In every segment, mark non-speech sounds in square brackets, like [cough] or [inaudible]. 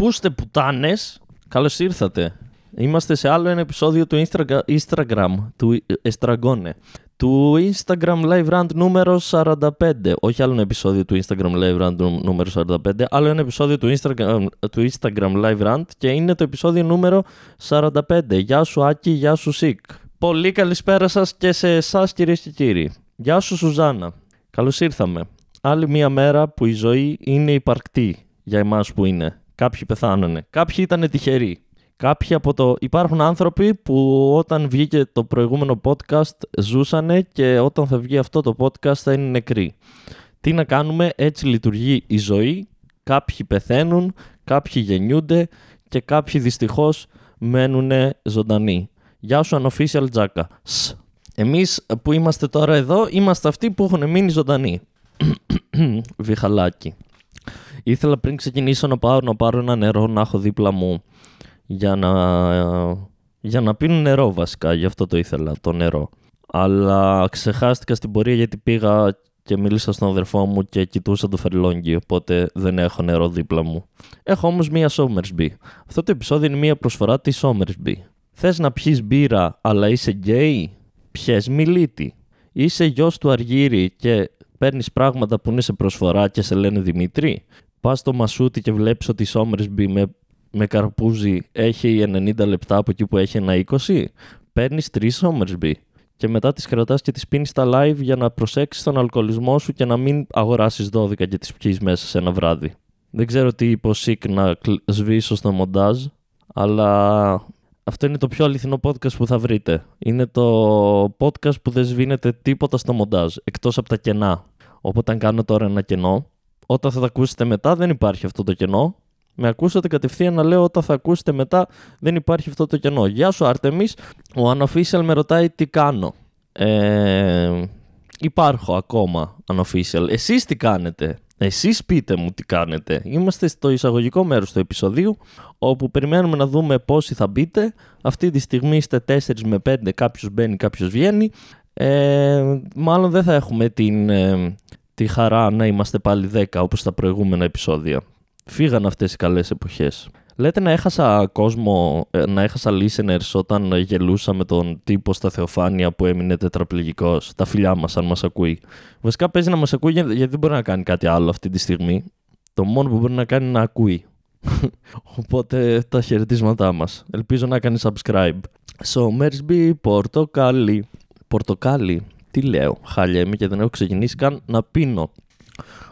Πούστε πουτάνες, καλώς ήρθατε. Είμαστε σε άλλο ένα επεισόδιο του Instagram, Instagram του Εστραγκόνε. Του Instagram Live Rant νούμερο 45. Όχι άλλο ένα επεισόδιο του Instagram Live Rant νούμερο 45, άλλο ένα επεισόδιο του Instagram, του Instagram Live Rant και είναι το επεισόδιο νούμερο 45. Γεια σου Άκη, γεια σου Σικ. Πολύ καλησπέρα σας και σε εσάς κυρίες και κύριοι. Γεια σου Σουζάνα. Καλώς ήρθαμε. Άλλη μία μέρα που η ζωή είναι υπαρκτή για εμάς που είναι. Κάποιοι πεθάνανε. Κάποιοι ήταν τυχεροί. Κάποιοι από το... Υπάρχουν άνθρωποι που όταν βγήκε το προηγούμενο podcast ζούσανε και όταν θα βγει αυτό το podcast θα είναι νεκροί. Τι να κάνουμε, έτσι λειτουργεί η ζωή. Κάποιοι πεθαίνουν, κάποιοι γεννιούνται και κάποιοι δυστυχώς μένουν ζωντανοί. Γεια σου unofficial Τζάκα. Εμείς που είμαστε τώρα εδώ είμαστε αυτοί που έχουν μείνει ζωντανοί. [coughs] Βιχαλάκι. Ήθελα πριν ξεκινήσω να πάρω, να πάρω ένα νερό να έχω δίπλα μου για να, για να πίνω νερό βασικά, γι' αυτό το ήθελα, το νερό. Αλλά ξεχάστηκα στην πορεία γιατί πήγα και μίλησα στον αδερφό μου και κοιτούσα το φερλόγγι, οπότε δεν έχω νερό δίπλα μου. Έχω όμως μία Somersby. Αυτό το επεισόδιο είναι μία προσφορά της Somersby. Θες να πιείς μπύρα αλλά είσαι γκέι; Πιες μηλίτη. Είσαι γιος του Αργύρι και παίρνεις πράγματα που είναι σε προσφορά και σε λένε Δημήτρη; Πας στο Μασούτι και βλέπεις ότι η Somersby με, με καρπούζι έχει 90 λεπτά από εκεί που έχει ένα 20. Παίρνεις τρεις Somersby και μετά τις κρατάς και τις πίνεις στα live για να προσέξεις τον αλκοολισμό σου και να μην αγοράσεις 12 και τις πιείς μέσα σε ένα βράδυ. Δεν ξέρω τι είπε ο Σικ να σβήσω στο μοντάζ, αλλά αυτό είναι το πιο αληθινό podcast που θα βρείτε. Είναι το podcast που δεν σβήνεται τίποτα στο μοντάζ, εκτός από τα κενά. Οπότε αν κάνω τώρα ένα κενό, όταν θα τα ακούσετε μετά δεν υπάρχει αυτό το κενό. Με ακούσατε κατευθείαν να λέω όταν θα ακούσετε μετά δεν υπάρχει αυτό το κενό. Γεια σου Άρτεμις, ο Unofficial με ρωτάει τι κάνω. Ε, υπάρχω ακόμα Unofficial. Εσείς τι κάνετε; Εσείς πείτε μου τι κάνετε. Είμαστε στο εισαγωγικό μέρος του επεισοδίου, όπου περιμένουμε να δούμε πόσοι θα μπείτε. Αυτή τη στιγμή είστε 4 με 5, κάποιος μπαίνει, κάποιος βγαίνει. Ε, μάλλον δεν θα έχουμε την, ε, τη χαρά να είμαστε πάλι 10 όπως τα προηγούμενα επεισόδια. Φύγαν αυτές οι καλές εποχές. Λέτε να έχασα κόσμο, ε, να έχασα listeners όταν γελούσα με τον τύπο στα Θεοφάνεια που έμεινε τετραπληγικός. Τα φιλιά μας αν μας ακούει. Βασικά παίζει να μας ακούει γιατί δεν μπορεί να κάνει κάτι άλλο αυτή τη στιγμή. Το μόνο που μπορεί να κάνει είναι να ακούει. [laughs] Οπότε τα χαιρετίσματά μας. Ελπίζω να κάνει subscribe. Somersby, πορτοκάλι. Πορτοκάλι. Τι λέω, χάλια είμαι και δεν έχω ξεκινήσει καν να πίνω.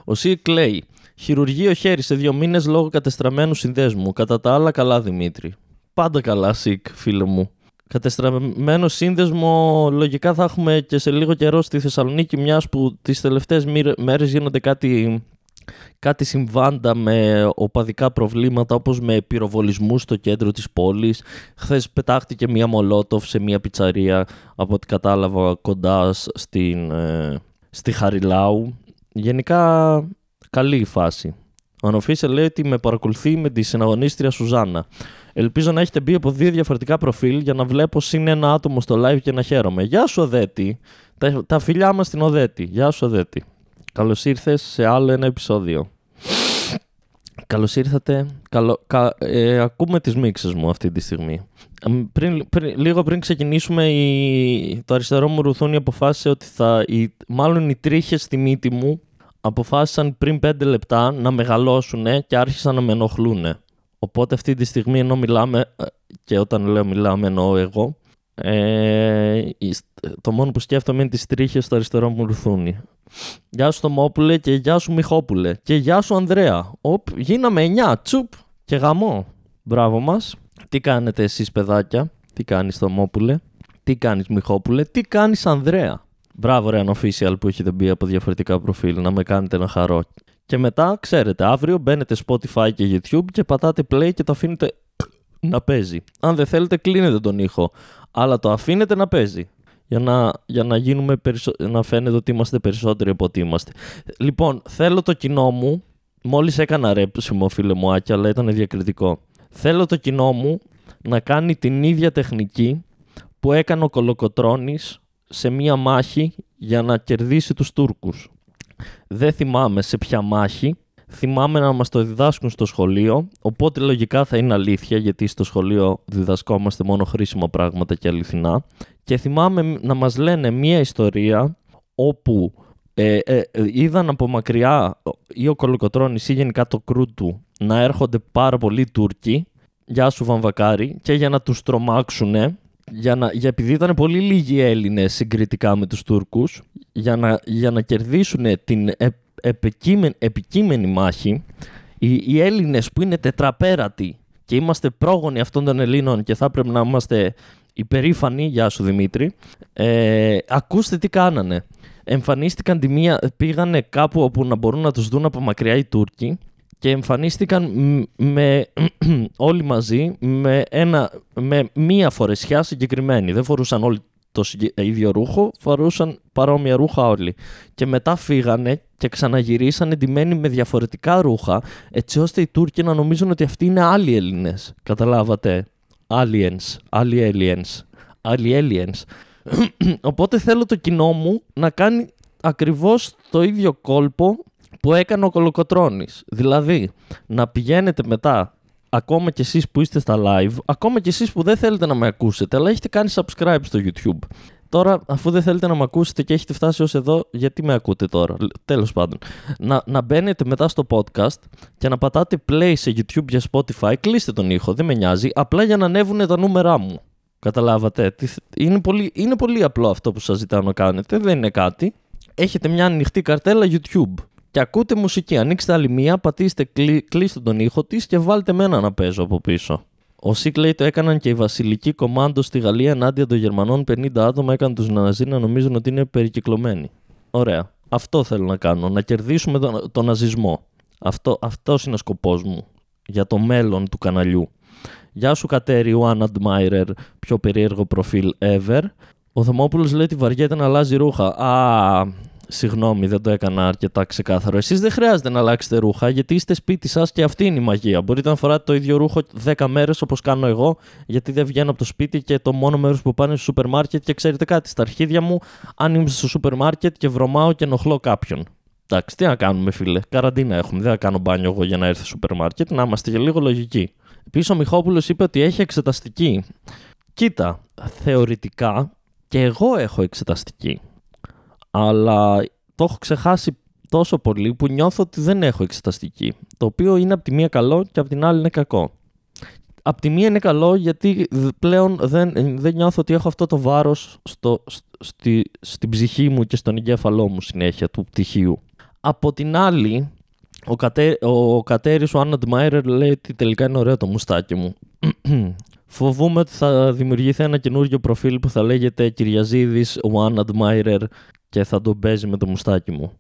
Ο Σικ λέει, Χειρουργείο χέρι σε δύο μήνες λόγω κατεστραμμένου συνδέσμου. Κατά τα άλλα, καλά Δημήτρη. Πάντα καλά, Σικ, φίλε μου. Κατεστραμμένο σύνδεσμο, λογικά θα έχουμε και σε λίγο καιρό στη Θεσσαλονίκη, μιας που τις τελευταίες μέρες γίνονται κάτι, κάτι συμβάντα με οπαδικά προβλήματα όπως με πυροβολισμούς στο κέντρο της πόλης. Χθες πετάχτηκε μια μολότοφ σε μια πιτσαρία από ό,τι κατάλαβα κοντά στην, ε, στη Χαριλάου. Γενικά Καλή η φάση. Ο Ανοφίσελ λέει ότι με παρακολουθεί με τη συναγωνίστρια Σουζάννα. Ελπίζω να έχετε μπει από δύο διαφορετικά προφίλ για να βλέπω συν ένα άτομο στο live και να χαίρομαι. Γεια σου, Οδέτη. Τα, τα φιλιά μας στην Οδέτη. Γεια σου, Οδέτη. Καλώς ήρθες σε άλλο ένα επεισόδιο. Καλώς ήρθατε. Καλο, κα, ε, ακούμε τις μίξες μου αυτή τη στιγμή. Πριν, λίγο πριν ξεκινήσουμε, η, το αριστερό μου ρουθούνι αποφάσισε ότι θα. Η, μάλλον οι τρίχες στη μύτη μου αποφάσισαν πριν 5 λεπτά να μεγαλώσουν και άρχισαν να με ενοχλούν. Οπότε αυτή τη στιγμή ενώ μιλάμε, ε, και όταν λέω μιλάμε εννοώ εγώ, ε, το μόνο που σκέφτομαι είναι τις τρίχες στο αριστερό μου ρουθούνι. Γεια σου Τομόπουλε και γεια σου Μιχόπουλε και γεια σου Ανδρέα. Οπ, γίναμε 9, τσουπ και γαμό. Μπράβο μας. Τι κάνετε εσείς παιδάκια, τι κάνεις Τομόπουλε, τι κάνεις Μιχόπουλε, τι κάνεις Ανδρέα; Μπράβο, ρε, unofficial που έχετε μπει από διαφορετικά προφίλ, να με κάνετε να χαρώ. Και μετά, ξέρετε, αύριο μπαίνετε Spotify και YouTube και πατάτε play και το αφήνετε να παίζει. Αν δεν θέλετε, κλείνετε τον ήχο. Αλλά το αφήνετε να παίζει. Για να, για να, γίνουμε περισσο... να φαίνεται ότι είμαστε περισσότεροι από ότι είμαστε. Λοιπόν, θέλω το κοινό μου. Μόλις έκανα ρέψιμο, φίλε μου, Άκη, αλλά ήταν διακριτικό. Θέλω το κοινό μου να κάνει την ίδια τεχνική που έκανε ο Κολοκοτρώνης σε μία μάχη για να κερδίσει τους Τούρκους. Δεν θυμάμαι σε ποια μάχη, θυμάμαι να μας το διδάσκουν στο σχολείο, οπότε λογικά θα είναι αλήθεια, γιατί στο σχολείο διδασκόμαστε μόνο χρήσιμα πράγματα και αληθινά. Και θυμάμαι να μας λένε μία ιστορία όπου ε, ε, είδαν από μακριά ή ο Κολοκοτρώνης ή γενικά το κρού του να έρχονται πάρα πολλοί Τούρκοι, γεια σου Βαμβακάρη, και για να τους τρομάξουν, για να, για, επειδή ήταν πολύ λίγοι Έλληνες συγκριτικά με τους Τούρκους, για να, για να κερδίσουν την ε, επικείμενη, επικείμενη μάχη, οι, οι Έλληνες που είναι τετραπέρατοι και είμαστε πρόγονοι αυτών των Ελλήνων και θα πρέπει να είμαστε υπερήφανοι, γεια σου Δημήτρη, ε, ακούστε τι κάνανε. Εμφανίστηκαν τη μία, πήγανε κάπου όπου να μπορούν να τους δουν από μακριά οι Τούρκοι και εμφανίστηκαν με, [clears throat] όλοι μαζί με, ένα, με μία φορεσιά συγκεκριμένη. Δεν φορούσαν όλοι το ίδιο ρούχο, φορούσαν παρόμοια ρούχα όλοι. Και μετά φύγανε και ξαναγυρίσανε ντυμένοι με διαφορετικά ρούχα, έτσι ώστε οι Τούρκοι να νομίζουν ότι αυτοί είναι άλλοι Έλληνες. Καταλάβατε; Aliens. Άλλοι aliens. Άλλοι aliens. [clears throat] Οπότε θέλω το κοινό μου να κάνει ακριβώς το ίδιο κόλπο που έκανε ο Κολοκοτρώνης. Δηλαδή, να πηγαίνετε μετά, ακόμα κι εσείς που είστε στα live, ακόμα κι εσείς που δεν θέλετε να με ακούσετε, αλλά έχετε κάνει subscribe στο YouTube. Τώρα, αφού δεν θέλετε να με ακούσετε και έχετε φτάσει ως εδώ, γιατί με ακούτε τώρα; Τέλος πάντων. Να, να μπαίνετε μετά στο podcast και να πατάτε play σε YouTube για Spotify. Κλείστε τον ήχο, δεν με νοιάζει. Απλά για να ανέβουν τα νούμερά μου. Καταλάβατε; Είναι πολύ, είναι πολύ απλό αυτό που σας ζητάω να κάνετε. Δεν είναι κάτι. Έχετε μια ανοιχτή καρτέλα YouTube και ακούτε μουσική. Ανοίξτε άλλη μία, πατήστε, κλείστε τον ήχο της και βάλτε μένα να παίζω από πίσω. Ο Σίκ λέει το έκαναν και οι βασιλικοί κομμάντο στη Γαλλία ενάντια των Γερμανών. 50 άτομα έκαναν τους Ναζί να νομίζουν ότι είναι περικυκλωμένοι. Ωραία. Αυτό θέλω να κάνω. Να κερδίσουμε τον, τον ναζισμό. Αυτό αυτός είναι ο σκοπός μου για το μέλλον του καναλιού. Γεια σου Κατέρι, One Admirer, πιο περίεργο προφίλ ever. Ο Θωμόπουλο λέει ότι βαριέται να αλλάζει ρούχα. Α, Συγγνώμη, δεν το έκανα αρκετά ξεκάθαρο. Εσείς δεν χρειάζεται να αλλάξετε ρούχα, γιατί είστε σπίτι σας και αυτή είναι η μαγεία. Μπορείτε να φοράτε το ίδιο ρούχο 10 μέρες όπως κάνω εγώ, γιατί δεν βγαίνω από το σπίτι και το μόνο μέρος που πάνε στο σούπερ μάρκετ και ξέρετε κάτι, στα αρχίδια μου, αν είμαι στο σούπερ μάρκετ και βρωμάω και ενοχλώ κάποιον. Εντάξει, τι να κάνουμε, φίλε. Καραντίνα έχουμε. Δεν θα κάνω μπάνιο εγώ για να έρθει στο σούπερ μάρκετ. Να είμαστε και λίγο λογικοί. Επίσης, ο Μιχόπουλος είπε ότι έχει εξεταστική. Κοίτα, θεωρητικά και εγώ έχω εξεταστική αλλά το έχω ξεχάσει τόσο πολύ που νιώθω ότι δεν έχω εξεταστική. Το οποίο είναι από τη μία καλό και από την άλλη είναι κακό. Απ' τη μία είναι καλό γιατί πλέον δεν, δεν νιώθω ότι έχω αυτό το βάρος στο, στη, στην ψυχή μου και στον εγκέφαλό μου συνέχεια του πτυχίου. Από την άλλη, ο, κατέ, ο Κατέρης, ο Άννα λέει ότι τελικά είναι ωραίο το μουστάκι μου. [clears throat] Φοβούμαι ότι θα δημιουργηθεί ένα καινούργιο προφίλ που θα λέγεται Κυριαζίδης One Admirer και θα τον παίζει με το μουστάκι μου.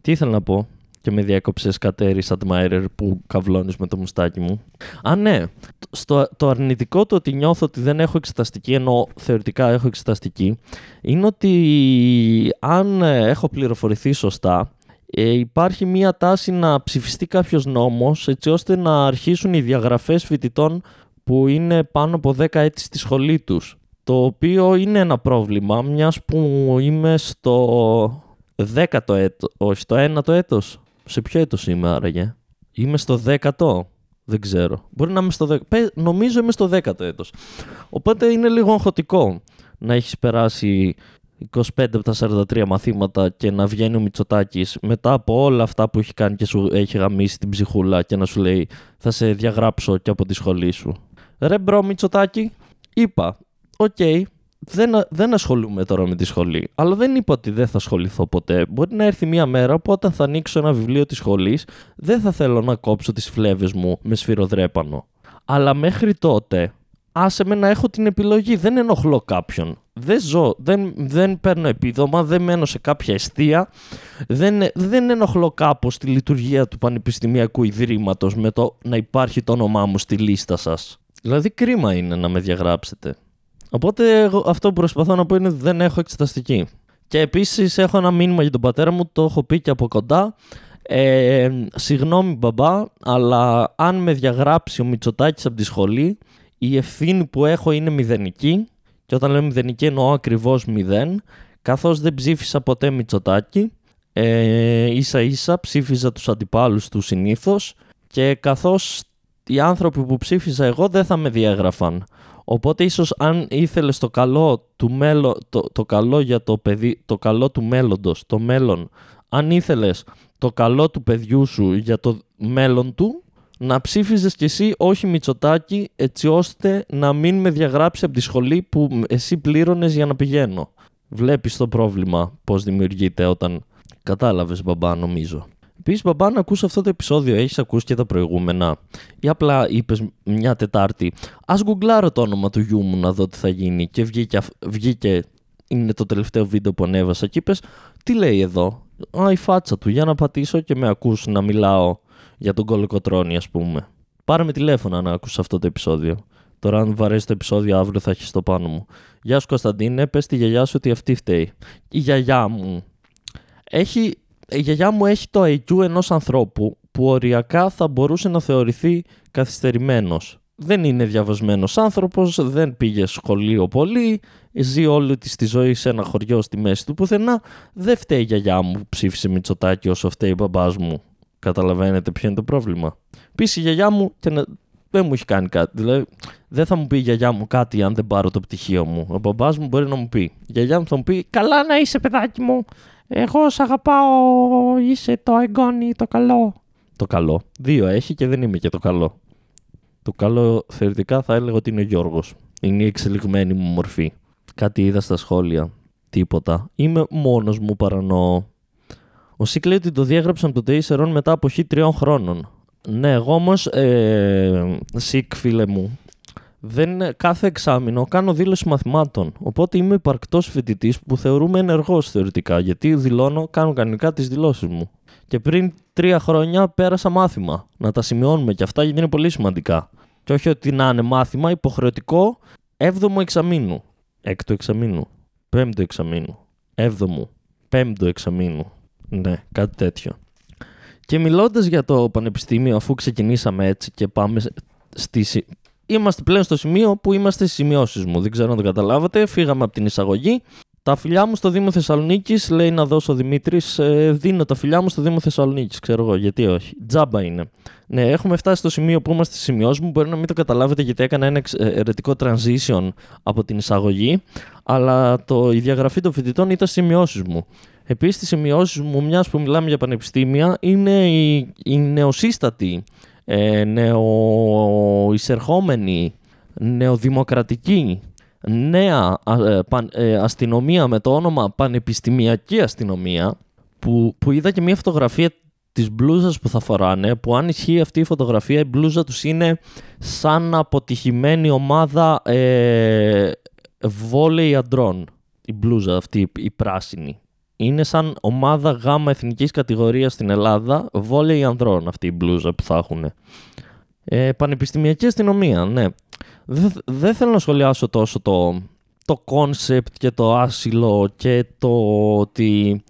Τι ήθελα να πω; Και με διέκοψες κατέρι Admirer που καυλώνεις με το μουστάκι μου. Α, ναι. Στο, το αρνητικό του ότι νιώθω ότι δεν έχω εξεταστική, ενώ θεωρητικά έχω εξεταστική, είναι ότι αν έχω πληροφορηθεί σωστά, ε, υπάρχει μία τάση να ψηφιστεί κάποιος νόμος έτσι ώστε να αρχίσουν οι διαγραφές φοιτητών που είναι πάνω από 10 έτη στη σχολή τους το οποίο είναι ένα πρόβλημα, μιας που είμαι στο δέκατο έτος, όχι στο ένατο έτος. Σε ποιο έτος είμαι άραγε; Είμαι στο δέκατο; Δεν ξέρω. Μπορεί να είμαι στο δέκατο. Νομίζω είμαι στο δέκατο έτος. Οπότε είναι λίγο αγχωτικό να έχεις περάσει 25 από τα 43 μαθήματα και να βγαίνει ο Μητσοτάκης μετά από όλα αυτά που έχει κάνει και σου έχει γαμήσει την ψυχούλα και να σου λέει θα σε διαγράψω και από τη σχολή σου. Ρε bro Μητσοτάκη, είπα OK, okay, δεν, δεν ασχολούμαι τώρα με τη σχολή. Αλλά δεν είπα ότι δεν θα ασχοληθώ ποτέ. Μπορεί να έρθει μια μέρα που όταν θα ανοίξω ένα βιβλίο της σχολής, δεν θα θέλω να κόψω τις φλέβες μου με σφυροδρέπανο. Αλλά μέχρι τότε, άσε με να έχω την επιλογή. Δεν ενοχλώ κάποιον. Δεν ζω, δεν, δεν παίρνω επίδομα, δεν μένω σε κάποια αιστεία, δεν, δεν ενοχλώ κάπως τη λειτουργία του Πανεπιστημιακού Ιδρύματος με το να υπάρχει το όνομά μου στη λίστα σας. Δηλαδή κρίμα είναι να με διαγράψετε. Οπότε εγώ, αυτό που προσπαθώ να πω είναι ότι δεν έχω εξεταστική. Και επίσης έχω ένα μήνυμα για τον πατέρα μου, το έχω πει και από κοντά. Ε, συγγνώμη μπαμπά, αλλά αν με διαγράψει ο Μητσοτάκης από τη σχολή, η ευθύνη που έχω είναι μηδενική. Και όταν λέω μηδενική εννοώ ακριβώς μηδέν, καθώς δεν ψήφισα ποτέ Μητσοτάκη. ε, ίσα ίσα ψήφιζα τους αντιπάλους του συνήθως και καθώς οι άνθρωποι που ψήφιζα εγώ δεν θα με διέγραφαν. Οπότε ίσως αν ήθελες το καλό, του μέλλον, το, το καλό για το παιδί, το καλό του μέλλοντος, το μέλλον, αν ήθελες το καλό του παιδιού σου για το μέλλον του, να ψήφιζες κι εσύ όχι Μητσοτάκη έτσι ώστε να μην με διαγράψει από τη σχολή που εσύ πλήρωνες για να πηγαίνω. Βλέπεις το πρόβλημα πώς δημιουργείται όταν κατάλαβες μπαμπά νομίζω. Επίσης, μπαμπά, να ακούσει αυτό το επεισόδιο, έχεις ακούσει και τα προηγούμενα; Ή απλά είπες μια Τετάρτη, Α γκουγκλάρω το όνομα του γιού μου να δω τι θα γίνει. Και βγήκε, βγήκε είναι το τελευταίο βίντεο που ανέβασα και είπες, Τι λέει εδώ; Α, η φάτσα του, για να πατήσω και με ακούσει να μιλάω για τον κολοκοτρόνη, ας πούμε. Πάρε με τηλέφωνα να ακούσει αυτό το επεισόδιο. Τώρα, αν βαρέσεις το επεισόδιο, αύριο θα έχεις το πάνω μου. Γεια σου, Κωνσταντίνε, πες τη γιαγιά σου ότι αυτή φταίει. Η γιαγιά μου έχει η γιαγιά μου έχει το IQ ενός ανθρώπου που οριακά θα μπορούσε να θεωρηθεί καθυστερημένος. Δεν είναι διαβασμένος άνθρωπος, δεν πήγε σχολείο πολύ, ζει όλη της τη ζωή σε ένα χωριό στη μέση του πουθενά. Δεν φταίει η γιαγιά μου που ψήφισε Μητσοτάκη όσο φταίει η μπαμπάς μου. Καταλαβαίνετε ποιο είναι το πρόβλημα. Επίση η γιαγιά μου και να... δεν μου έχει κάνει κάτι. Δηλαδή δεν θα μου πει η γιαγιά μου κάτι αν δεν πάρω το πτυχίο μου. Ο μπαμπάς μου μπορεί να μου πει. Η γιαγιά μου θα μου πει Καλά να είσαι παιδάκι μου. Εγώ σ' αγαπάω, είσαι το εγγόνι, το καλό. Το καλό. Δύο έχει και δεν είμαι και το καλό. Το καλό θεωρητικά θα έλεγα ότι είναι ο Γιώργος. Είναι η εξελιγμένη μου μορφή. Κάτι είδα στα σχόλια. Τίποτα. Είμαι μόνος μου παρανοώ. Ο Σίκ λέει ότι το διέγραψαν το Τέισερον μετά από χ τριών χρόνων. Ναι, εγώ όμως, ε, Σίκ φίλε μου, δεν, κάθε εξάμεινο κάνω δήλωση μαθημάτων. Οπότε είμαι υπαρκτός φοιτητής που θεωρούμε ενεργός θεωρητικά, γιατί δηλώνω, κάνω κανονικά τις δηλώσεις μου. Και πριν τρία χρόνια πέρασα μάθημα. Να τα σημειώνουμε και αυτά γιατί είναι πολύ σημαντικά. Και όχι ότι να είναι μάθημα υποχρεωτικό 7ο εξαμήνου. 6ο εξαμήνου. 5ο εξαμήνου. 7ο. 5ο εξαμήνου. Ναι, κάτι τέτοιο. Και μιλώντας για το πανεπιστήμιο, αφού ξεκινήσαμε έτσι και πάμε στη είμαστε πλέον στο σημείο που είμαστε στις σημειώσεις μου. Δεν ξέρω αν το καταλάβατε. Φύγαμε από την εισαγωγή. Τα φιλιά μου στο Δήμο Θεσσαλονίκης, λέει να δώσω ο Δημήτρης. Ε, δίνω τα φιλιά μου στο Δήμο Θεσσαλονίκης. Ξέρω εγώ, γιατί όχι. Τζάμπα είναι. Ναι, έχουμε φτάσει στο σημείο που είμαστε στις σημειώσεις μου. Μπορεί να μην το καταλάβετε γιατί έκανα ένα ερετικό transition από την εισαγωγή. Αλλά το, η διαγραφή των φοιτητών ήταν στις σημειώσεις μου. Επίσης, στις σημειώσεις μου, μιας που μιλάμε για πανεπιστήμια, είναι η, η νεοσύστατη ε, νεοεισερχόμενη, νεοδημοκρατική, νέα ε, ε, αστυνομία με το όνομα Πανεπιστημιακή Αστυνομία, που, που είδα και μια φωτογραφία της μπλούζας που θα φοράνε, που αν ισχύει αυτή η φωτογραφία, η μπλούζα τους είναι σαν αποτυχημένη ομάδα ε, βόλεϊ αντρών. Η μπλούζα αυτή, η πράσινη είναι σαν ομάδα γάμα εθνικής κατηγορίας στην Ελλάδα, βόλεϊ ανδρών αυτή η μπλούζα που θα έχουν. Ε, πανεπιστημιακή αστυνομία, ναι. Δεν θέλω να σχολιάσω τόσο το, το concept και το άσυλο και το ότι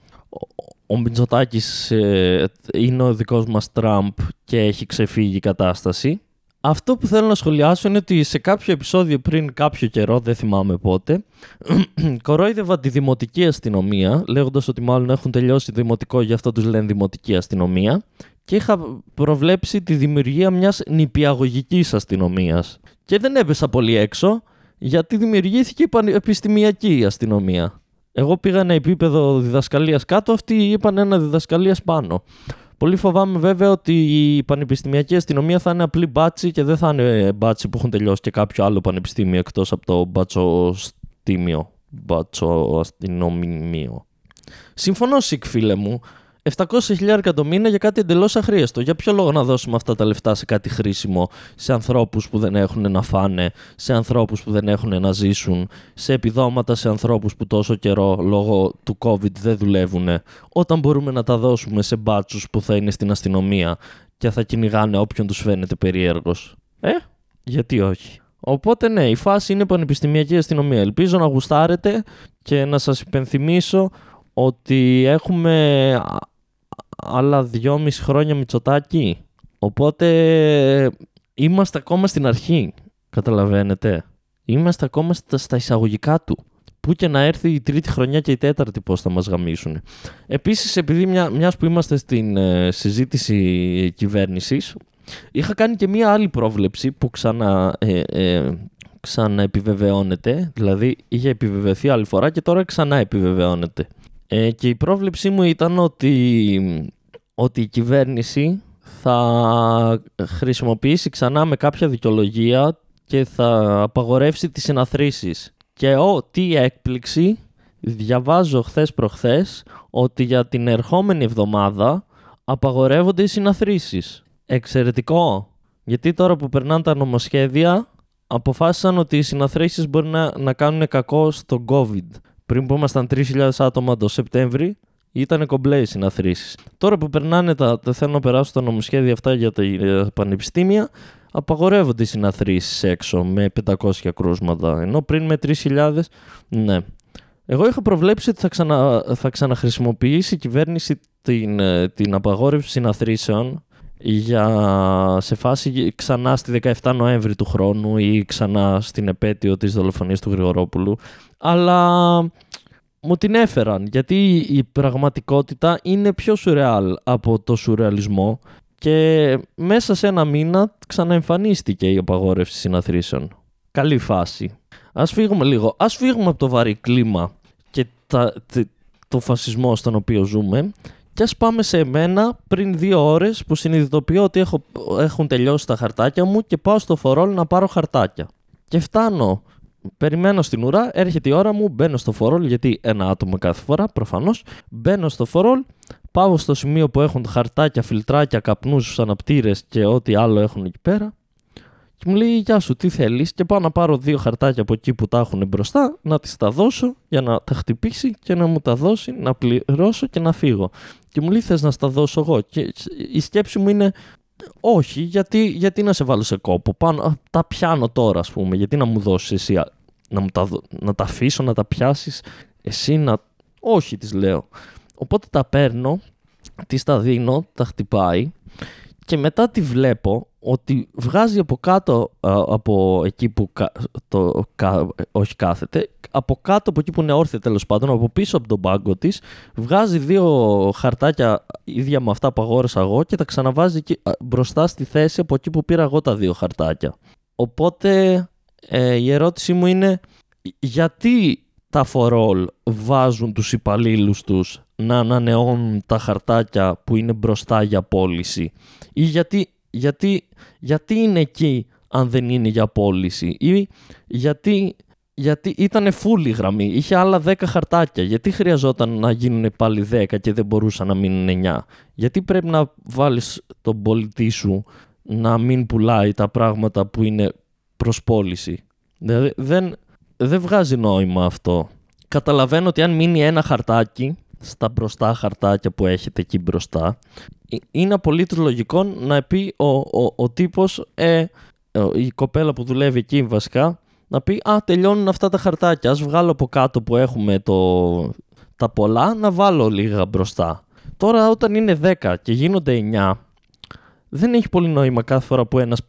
ο Μητσοτάκης ε, είναι ο δικός μας Τραμπ και έχει ξεφύγει η κατάσταση. Αυτό που θέλω να σχολιάσω είναι ότι σε κάποιο επεισόδιο πριν κάποιο καιρό, δεν θυμάμαι πότε, [clears throat] κορόιδευα τη δημοτική αστυνομία, λέγοντας ότι μάλλον έχουν τελειώσει δημοτικό, γι' αυτό τους λένε δημοτική αστυνομία, και είχα προβλέψει τη δημιουργία μιας νηπιαγωγικής αστυνομίας. Και δεν έπεσα πολύ έξω, γιατί δημιουργήθηκε η πανεπιστημιακή αστυνομία. Εγώ πήγα ένα επίπεδο διδασκαλίας κάτω, αυτοί είπαν ένα διδασκαλίας πάνω. Πολύ φοβάμαι βέβαια ότι η πανεπιστημιακή αστυνομία θα είναι απλή μπάτσι και δεν θα είναι μπάτσι που έχουν τελειώσει και κάποιο άλλο πανεπιστήμιο εκτός από το μπατσοστήμιο, μπατσοαστυνομίο. Συμφωνώ, Σικ, φίλε μου. 700.000 το μήνα για κάτι εντελώς αχρίαστο. Για ποιο λόγο να δώσουμε αυτά τα λεφτά σε κάτι χρήσιμο, σε ανθρώπους που δεν έχουν να φάνε, σε ανθρώπους που δεν έχουν να ζήσουν, σε επιδόματα σε ανθρώπους που τόσο καιρό λόγω του COVID δεν δουλεύουν, όταν μπορούμε να τα δώσουμε σε μπάτσους που θα είναι στην αστυνομία και θα κυνηγάνε όποιον τους φαίνεται περίεργος. Ε, γιατί όχι. Οπότε ναι, η φάση είναι πανεπιστημιακή αστυνομία. Ελπίζω να γουστάρετε και να σας υπενθυμίσω ότι έχουμε άλλα δυόμιση χρόνια Μητσοτάκη. Οπότε είμαστε ακόμα στην αρχή. Καταλαβαίνετε. Είμαστε ακόμα στα, στα εισαγωγικά του. Πού και να έρθει η τρίτη χρονιά και η τέταρτη πώς θα μας γαμίσουν. Επίσης, επειδή μια, μιας που είμαστε στην ε, συζήτηση κυβέρνησης, είχα κάνει και μια άλλη πρόβλεψη που ξανα, ε, ε, ξαναεπιβεβαιώνεται. Δηλαδή, είχε επιβεβαιωθεί άλλη φορά και τώρα ξανά επιβεβαιώνεται. Ε, και η πρόβλεψή μου ήταν ότι, ότι η κυβέρνηση θα χρησιμοποιήσει ξανά με κάποια δικαιολογία και θα απαγορεύσει τις συναθρήσεις. Και ο, τι έκπληξη, διαβάζω χθες προχθές ότι για την ερχόμενη εβδομάδα απαγορεύονται οι συναθρήσεις. Εξαιρετικό. Γιατί τώρα που περνάνε τα νομοσχέδια αποφάσισαν ότι οι συναθρήσεις μπορεί να, να κάνουν κακό στο COVID. Πριν που ήμασταν 3.000 άτομα το Σεπτέμβρη, ήταν κομπλέ οι συναθρήσει. Τώρα που περνάνε τα, τα θέλω να περάσω τα νομοσχέδια αυτά για τα πανεπιστήμια, απαγορεύονται οι συναθρήσει έξω με 500 κρούσματα. Ενώ πριν με 3.000, ναι. Εγώ είχα προβλέψει ότι θα, ξανα, θα ξαναχρησιμοποιήσει η κυβέρνηση την, ε, την απαγόρευση συναθρήσεων για σε φάση ξανά στη 17 Νοέμβρη του χρόνου ή ξανά στην επέτειο της δολοφονίας του Γρηγορόπουλου. Αλλά μου την έφεραν γιατί η πραγματικότητα είναι πιο σουρεάλ από το σουρεαλισμό και μέσα σε ένα μήνα ξαναεμφανίστηκε η απαγόρευση συναθρήσεων. Καλή φάση. Ας φύγουμε λίγο. Ας φύγουμε από το βαρύ κλίμα και τα, το φασισμό στον οποίο ζούμε και ας πάμε σε εμένα πριν δύο ώρες που συνειδητοποιώ ότι έχω, έχουν τελειώσει τα χαρτάκια μου και πάω στο φορόλ να πάρω χαρτάκια. Και φτάνω Περιμένω στην ουρά, έρχεται η ώρα μου, μπαίνω στο φορόλ, γιατί ένα άτομο κάθε φορά, προφανώς. Μπαίνω στο φορόλ, πάω στο σημείο που έχουν χαρτάκια, φιλτράκια, καπνούς, αναπτήρες και ό,τι άλλο έχουν εκεί πέρα. Και μου λέει: Γεια σου, τι θέλεις. Και πάω να πάρω δύο χαρτάκια από εκεί που τα έχουν μπροστά, να τις τα δώσω για να τα χτυπήσει και να μου τα δώσει, να πληρώσω και να φύγω. Και μου λέει: Θες να στα δώσω εγώ; Και η σκέψη μου είναι: όχι, γιατί, γιατί να σε βάλω σε κόπο; Πάνω, τα πιάνω τώρα, ας πούμε. Γιατί να μου δώσεις εσύ να, μου τα, να τα αφήσω, να τα πιάσεις, εσύ να. Όχι, τη λέω. Οπότε τα παίρνω, τη τα δίνω, τα χτυπάει και μετά τη βλέπω ότι βγάζει από κάτω από εκεί που το, όχι κάθεται, από κάτω από εκεί που είναι όρθια τέλος πάντων, από πίσω από τον πάγκο της, βγάζει δύο χαρτάκια ίδια με αυτά που αγόρασα εγώ και τα ξαναβάζει εκεί, μπροστά στη θέση από εκεί που πήρα εγώ τα δύο χαρτάκια. Οπότε ε, η ερώτησή μου είναι γιατί τα φορόλ βάζουν τους υπαλλήλους τους να ανανεώνουν τα χαρτάκια που είναι μπροστά για πώληση; Ή γιατί, γιατί, γιατί είναι εκεί αν δεν είναι για πώληση; Ή γιατί, γιατί ήταν φούλη γραμμή, είχε άλλα 10 χαρτάκια. Γιατί χρειαζόταν να γίνουν πάλι 10 και δεν μπορούσαν να μείνουν 9. Γιατί πρέπει να βάλεις τον πολιτή σου να μην πουλάει τα πράγματα που είναι προς πώληση; Δηλαδή δεν, δεν βγάζει νόημα αυτό. Καταλαβαίνω ότι αν μείνει ένα χαρτάκι στα μπροστά χαρτάκια που έχετε εκεί μπροστά, ε, είναι απολύτως λογικό να πει ο, ο, ο τύπος, ε, η κοπέλα που δουλεύει εκεί βασικά, να πει «Α, τελειώνουν αυτά τα χαρτάκια, ας βγάλω από κάτω που έχουμε το, τα πολλά, να βάλω λίγα μπροστά». Τώρα όταν είναι 10 και γίνονται 9, δεν έχει πολύ νόημα κάθε φορά που ένας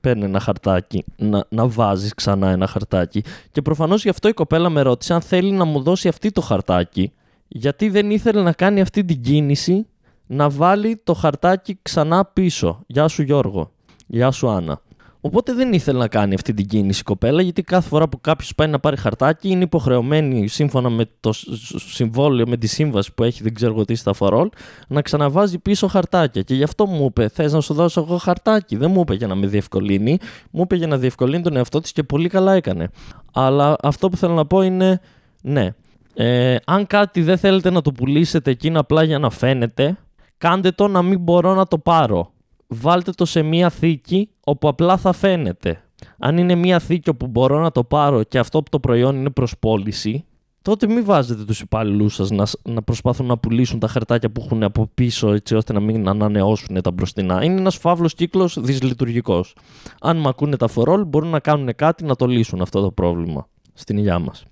παίρνει ένα χαρτάκι να, να βάζει ξανά ένα χαρτάκι. Και προφανώς γι' αυτό η κοπέλα με ρώτησε αν θέλει να μου δώσει αυτή το χαρτάκι, γιατί δεν ήθελε να κάνει αυτή την κίνηση να βάλει το χαρτάκι ξανά πίσω. Γεια σου Γιώργο. Γεια σου Άννα. Οπότε δεν ήθελε να κάνει αυτή την κίνηση η κοπέλα, γιατί κάθε φορά που κάποιος πάει να πάρει χαρτάκι είναι υποχρεωμένη σύμφωνα με το συμβόλαιο, με τη σύμβαση που έχει, δεν ξέρω τι στα φορόλ, να ξαναβάζει πίσω χαρτάκια. Και γι' αυτό μου είπε: Θες να σου δώσω εγώ χαρτάκι; Δεν μου είπε για να με διευκολύνει, μου είπε για να διευκολύνει τον εαυτό της και πολύ καλά έκανε. Αλλά αυτό που θέλω να πω είναι ναι. Ε, αν κάτι δεν θέλετε να το πουλήσετε εκείνο απλά για να φαίνεται, κάντε το να μην μπορώ να το πάρω βάλτε το σε μία θήκη όπου απλά θα φαίνεται. Αν είναι μία θήκη όπου μπορώ να το πάρω και αυτό που το προϊόν είναι προς πώληση, τότε μην βάζετε τους υπάλληλού σας να, να προσπαθούν να πουλήσουν τα χαρτάκια που έχουν από πίσω έτσι ώστε να μην ανανεώσουν τα μπροστινά. Είναι ένας φαύλος κύκλος δυσλειτουργικός. Αν με ακούνε τα φορόλ μπορούν να κάνουν κάτι να το λύσουν αυτό το πρόβλημα στην υγειά μας.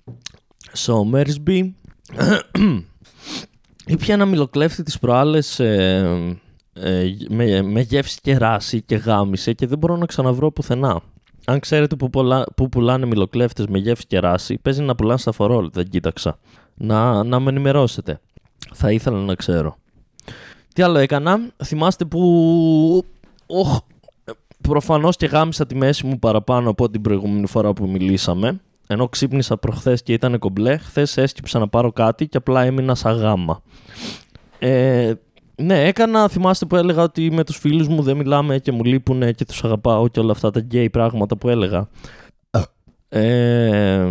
So, Mersby, [clears throat] ήπια ένα μιλοκλέφτη τις προάλλες ε, με, με γεύση και ράση και γάμισε και δεν μπορώ να ξαναβρω πουθενά. Αν ξέρετε που, πολλά, που πουλάνε μιλοκλέφτες με γεύση και ράση, παίζει να πουλάνε στα φορόλ, δεν κοίταξα. Να, να με ενημερώσετε. Θα ήθελα να ξέρω. Τι άλλο έκανα, θυμάστε που... Οχ, προφανώς και γάμισα τη μέση μου παραπάνω από την προηγούμενη φορά που μιλήσαμε. Ενώ ξύπνησα προχθές και ήταν κομπλέ, χθες έσκυψα να πάρω κάτι και απλά έμεινα σαν γάμα. Ε, ναι, έκανα, θυμάστε που έλεγα ότι με τους φίλους μου δεν μιλάμε και μου λείπουν και τους αγαπάω και όλα αυτά τα γκέι πράγματα που έλεγα. Ε,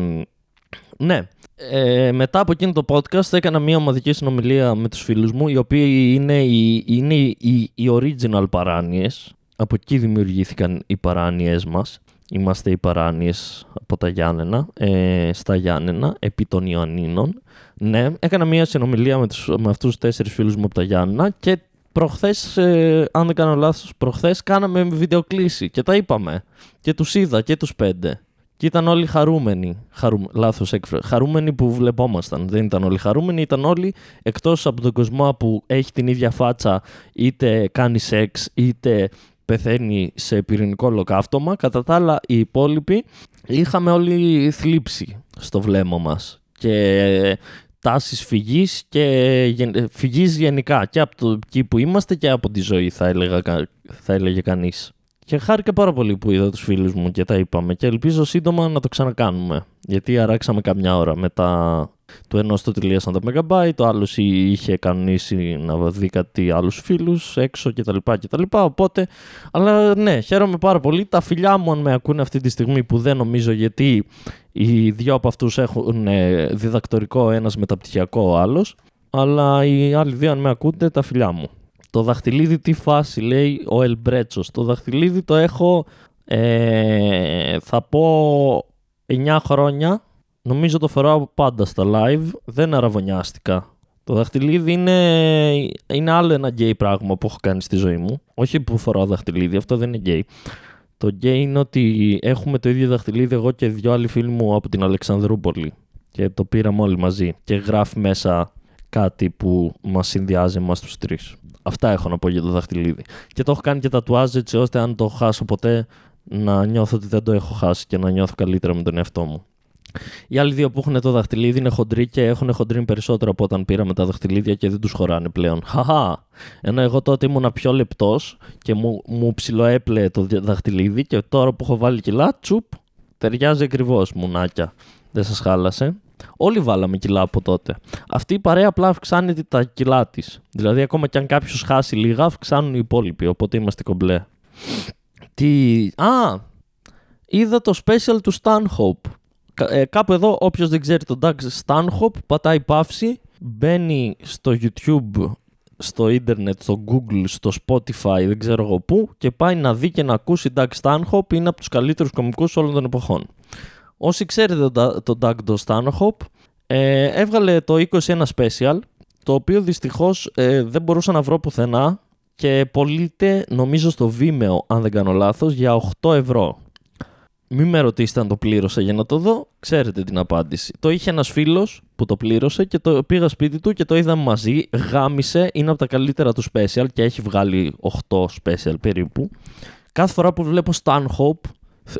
ναι, ε, μετά από εκείνο το podcast έκανα μια ομαδική συνομιλία με τους φίλους μου οι οποίοι είναι οι, είναι οι, οι original παράνοιες. Από εκεί δημιουργήθηκαν οι παράνοιες μας. Είμαστε οι παράνοιες από τα Γιάννενα, ε, στα Γιάννενα, επί των Ιωαννίνων. Ναι, έκανα μια συνομιλία με, τους, με αυτούς τους τέσσερις φίλους μου από τα Γιάννενα και προχθές, ε, αν δεν κάνω λάθος, προχθές κάναμε βιντεοκλήση και τα είπαμε. Και τους είδα και τους πέντε. Και ήταν όλοι χαρούμενοι. Χαρού, λάθος έκφραση. Χαρούμενοι που βλεπόμασταν. Δεν ήταν όλοι χαρούμενοι, ήταν όλοι εκτός από τον κοσμό που έχει την ίδια φάτσα, είτε κάνει σεξ, είτε πεθαίνει σε πυρηνικό ολοκαύτωμα. Κατά τα άλλα, οι υπόλοιποι είχαμε όλοι θλίψη στο βλέμμα μας. Και τάσεις φυγής και φυγής γενικά και από το εκεί που είμαστε και από τη ζωή θα, έλεγα, θα έλεγε κανείς. Και χάρηκα πάρα πολύ που είδα τους φίλους μου και τα είπαμε και ελπίζω σύντομα να το ξανακάνουμε. Γιατί αράξαμε καμιά ώρα μετά το ενός το τελείωσαν τα MB, το άλλος είχε κανονίσει να δει κάτι άλλους φίλους έξω κτλ. κτλ. Οπότε, αλλά ναι, χαίρομαι πάρα πολύ. Τα φιλιά μου, αν με ακούνε αυτή τη στιγμή, που δεν νομίζω γιατί οι δύο από αυτούς έχουν ε, διδακτορικό, ένας μεταπτυχιακό ο άλλος. Αλλά οι άλλοι δύο, αν με ακούτε, τα φιλιά μου. Το δαχτυλίδι τι φάση λέει ο Ελμπρέτσος. Το δαχτυλίδι το έχω ε, θα πω 9 χρόνια. Νομίζω το φοράω πάντα στα live. Δεν αρραβωνιάστηκα. Το δαχτυλίδι είναι, είναι άλλο ένα γκέι πράγμα που έχω κάνει στη ζωή μου. Όχι που φοράω δαχτυλίδι, αυτό δεν είναι γκέι. Το γκέι είναι ότι έχουμε το ίδιο δαχτυλίδι εγώ και δυο άλλοι φίλοι μου από την Αλεξανδρούπολη. Και το πήραμε όλοι μαζί. Και γράφει μέσα κάτι που μας συνδυάζει εμάς τους τρεις. Αυτά έχω να πω για το δαχτυλίδι. Και το έχω κάνει και τατουάζ έτσι ώστε αν το χάσω ποτέ να νιώθω ότι δεν το έχω χάσει και να νιώθω καλύτερα με τον εαυτό μου. Οι άλλοι δύο που έχουν το δαχτυλίδι είναι χοντροί και έχουν χοντρίνει περισσότερο από όταν πήραμε τα δαχτυλίδια και δεν τους χωράνε πλέον. Χαχά! Ενώ εγώ τότε ήμουν πιο λεπτός και μου, μου ψιλοέπλεε το δαχτυλίδι και τώρα που έχω βάλει κιλά, τσουπ, ταιριάζει ακριβώς μουνάκια. Δεν σας χάλασε. Όλοι βάλαμε κιλά από τότε. Αυτή η παρέα απλά αυξάνει τα κιλά της. Δηλαδή, ακόμα και αν κάποιος χάσει λίγα, αυξάνουν οι υπόλοιποι. Οπότε είμαστε κομπλέ. Τι. Α! Είδα το special του Stanhope. Ε, κάπου εδώ, όποιος δεν ξέρει τον Doug Stanhope, πατάει παύση, μπαίνει στο YouTube, στο ίντερνετ, στο Google, στο Spotify, δεν ξέρω εγώ πού, και πάει να δει και να ακούσει Doug Stanhope. Είναι από τους καλύτερους κομικούς όλων των εποχών. Όσοι ξέρετε τον Doug Stanhope, ε, έβγαλε το 21 Special, το οποίο δυστυχώς ε, δεν μπορούσα να βρω πουθενά και πωλείται νομίζω στο Vimeo, αν δεν κάνω λάθος, για 8 ευρώ. Μην με ρωτήσετε αν το πλήρωσα για να το δω, ξέρετε την απάντηση. Το είχε ένας φίλος που το πλήρωσε και το πήγα σπίτι του και το είδαμε μαζί, γάμισε, είναι από τα καλύτερα του special και έχει βγάλει 8 special περίπου. Κάθε φορά που βλέπω Stanhope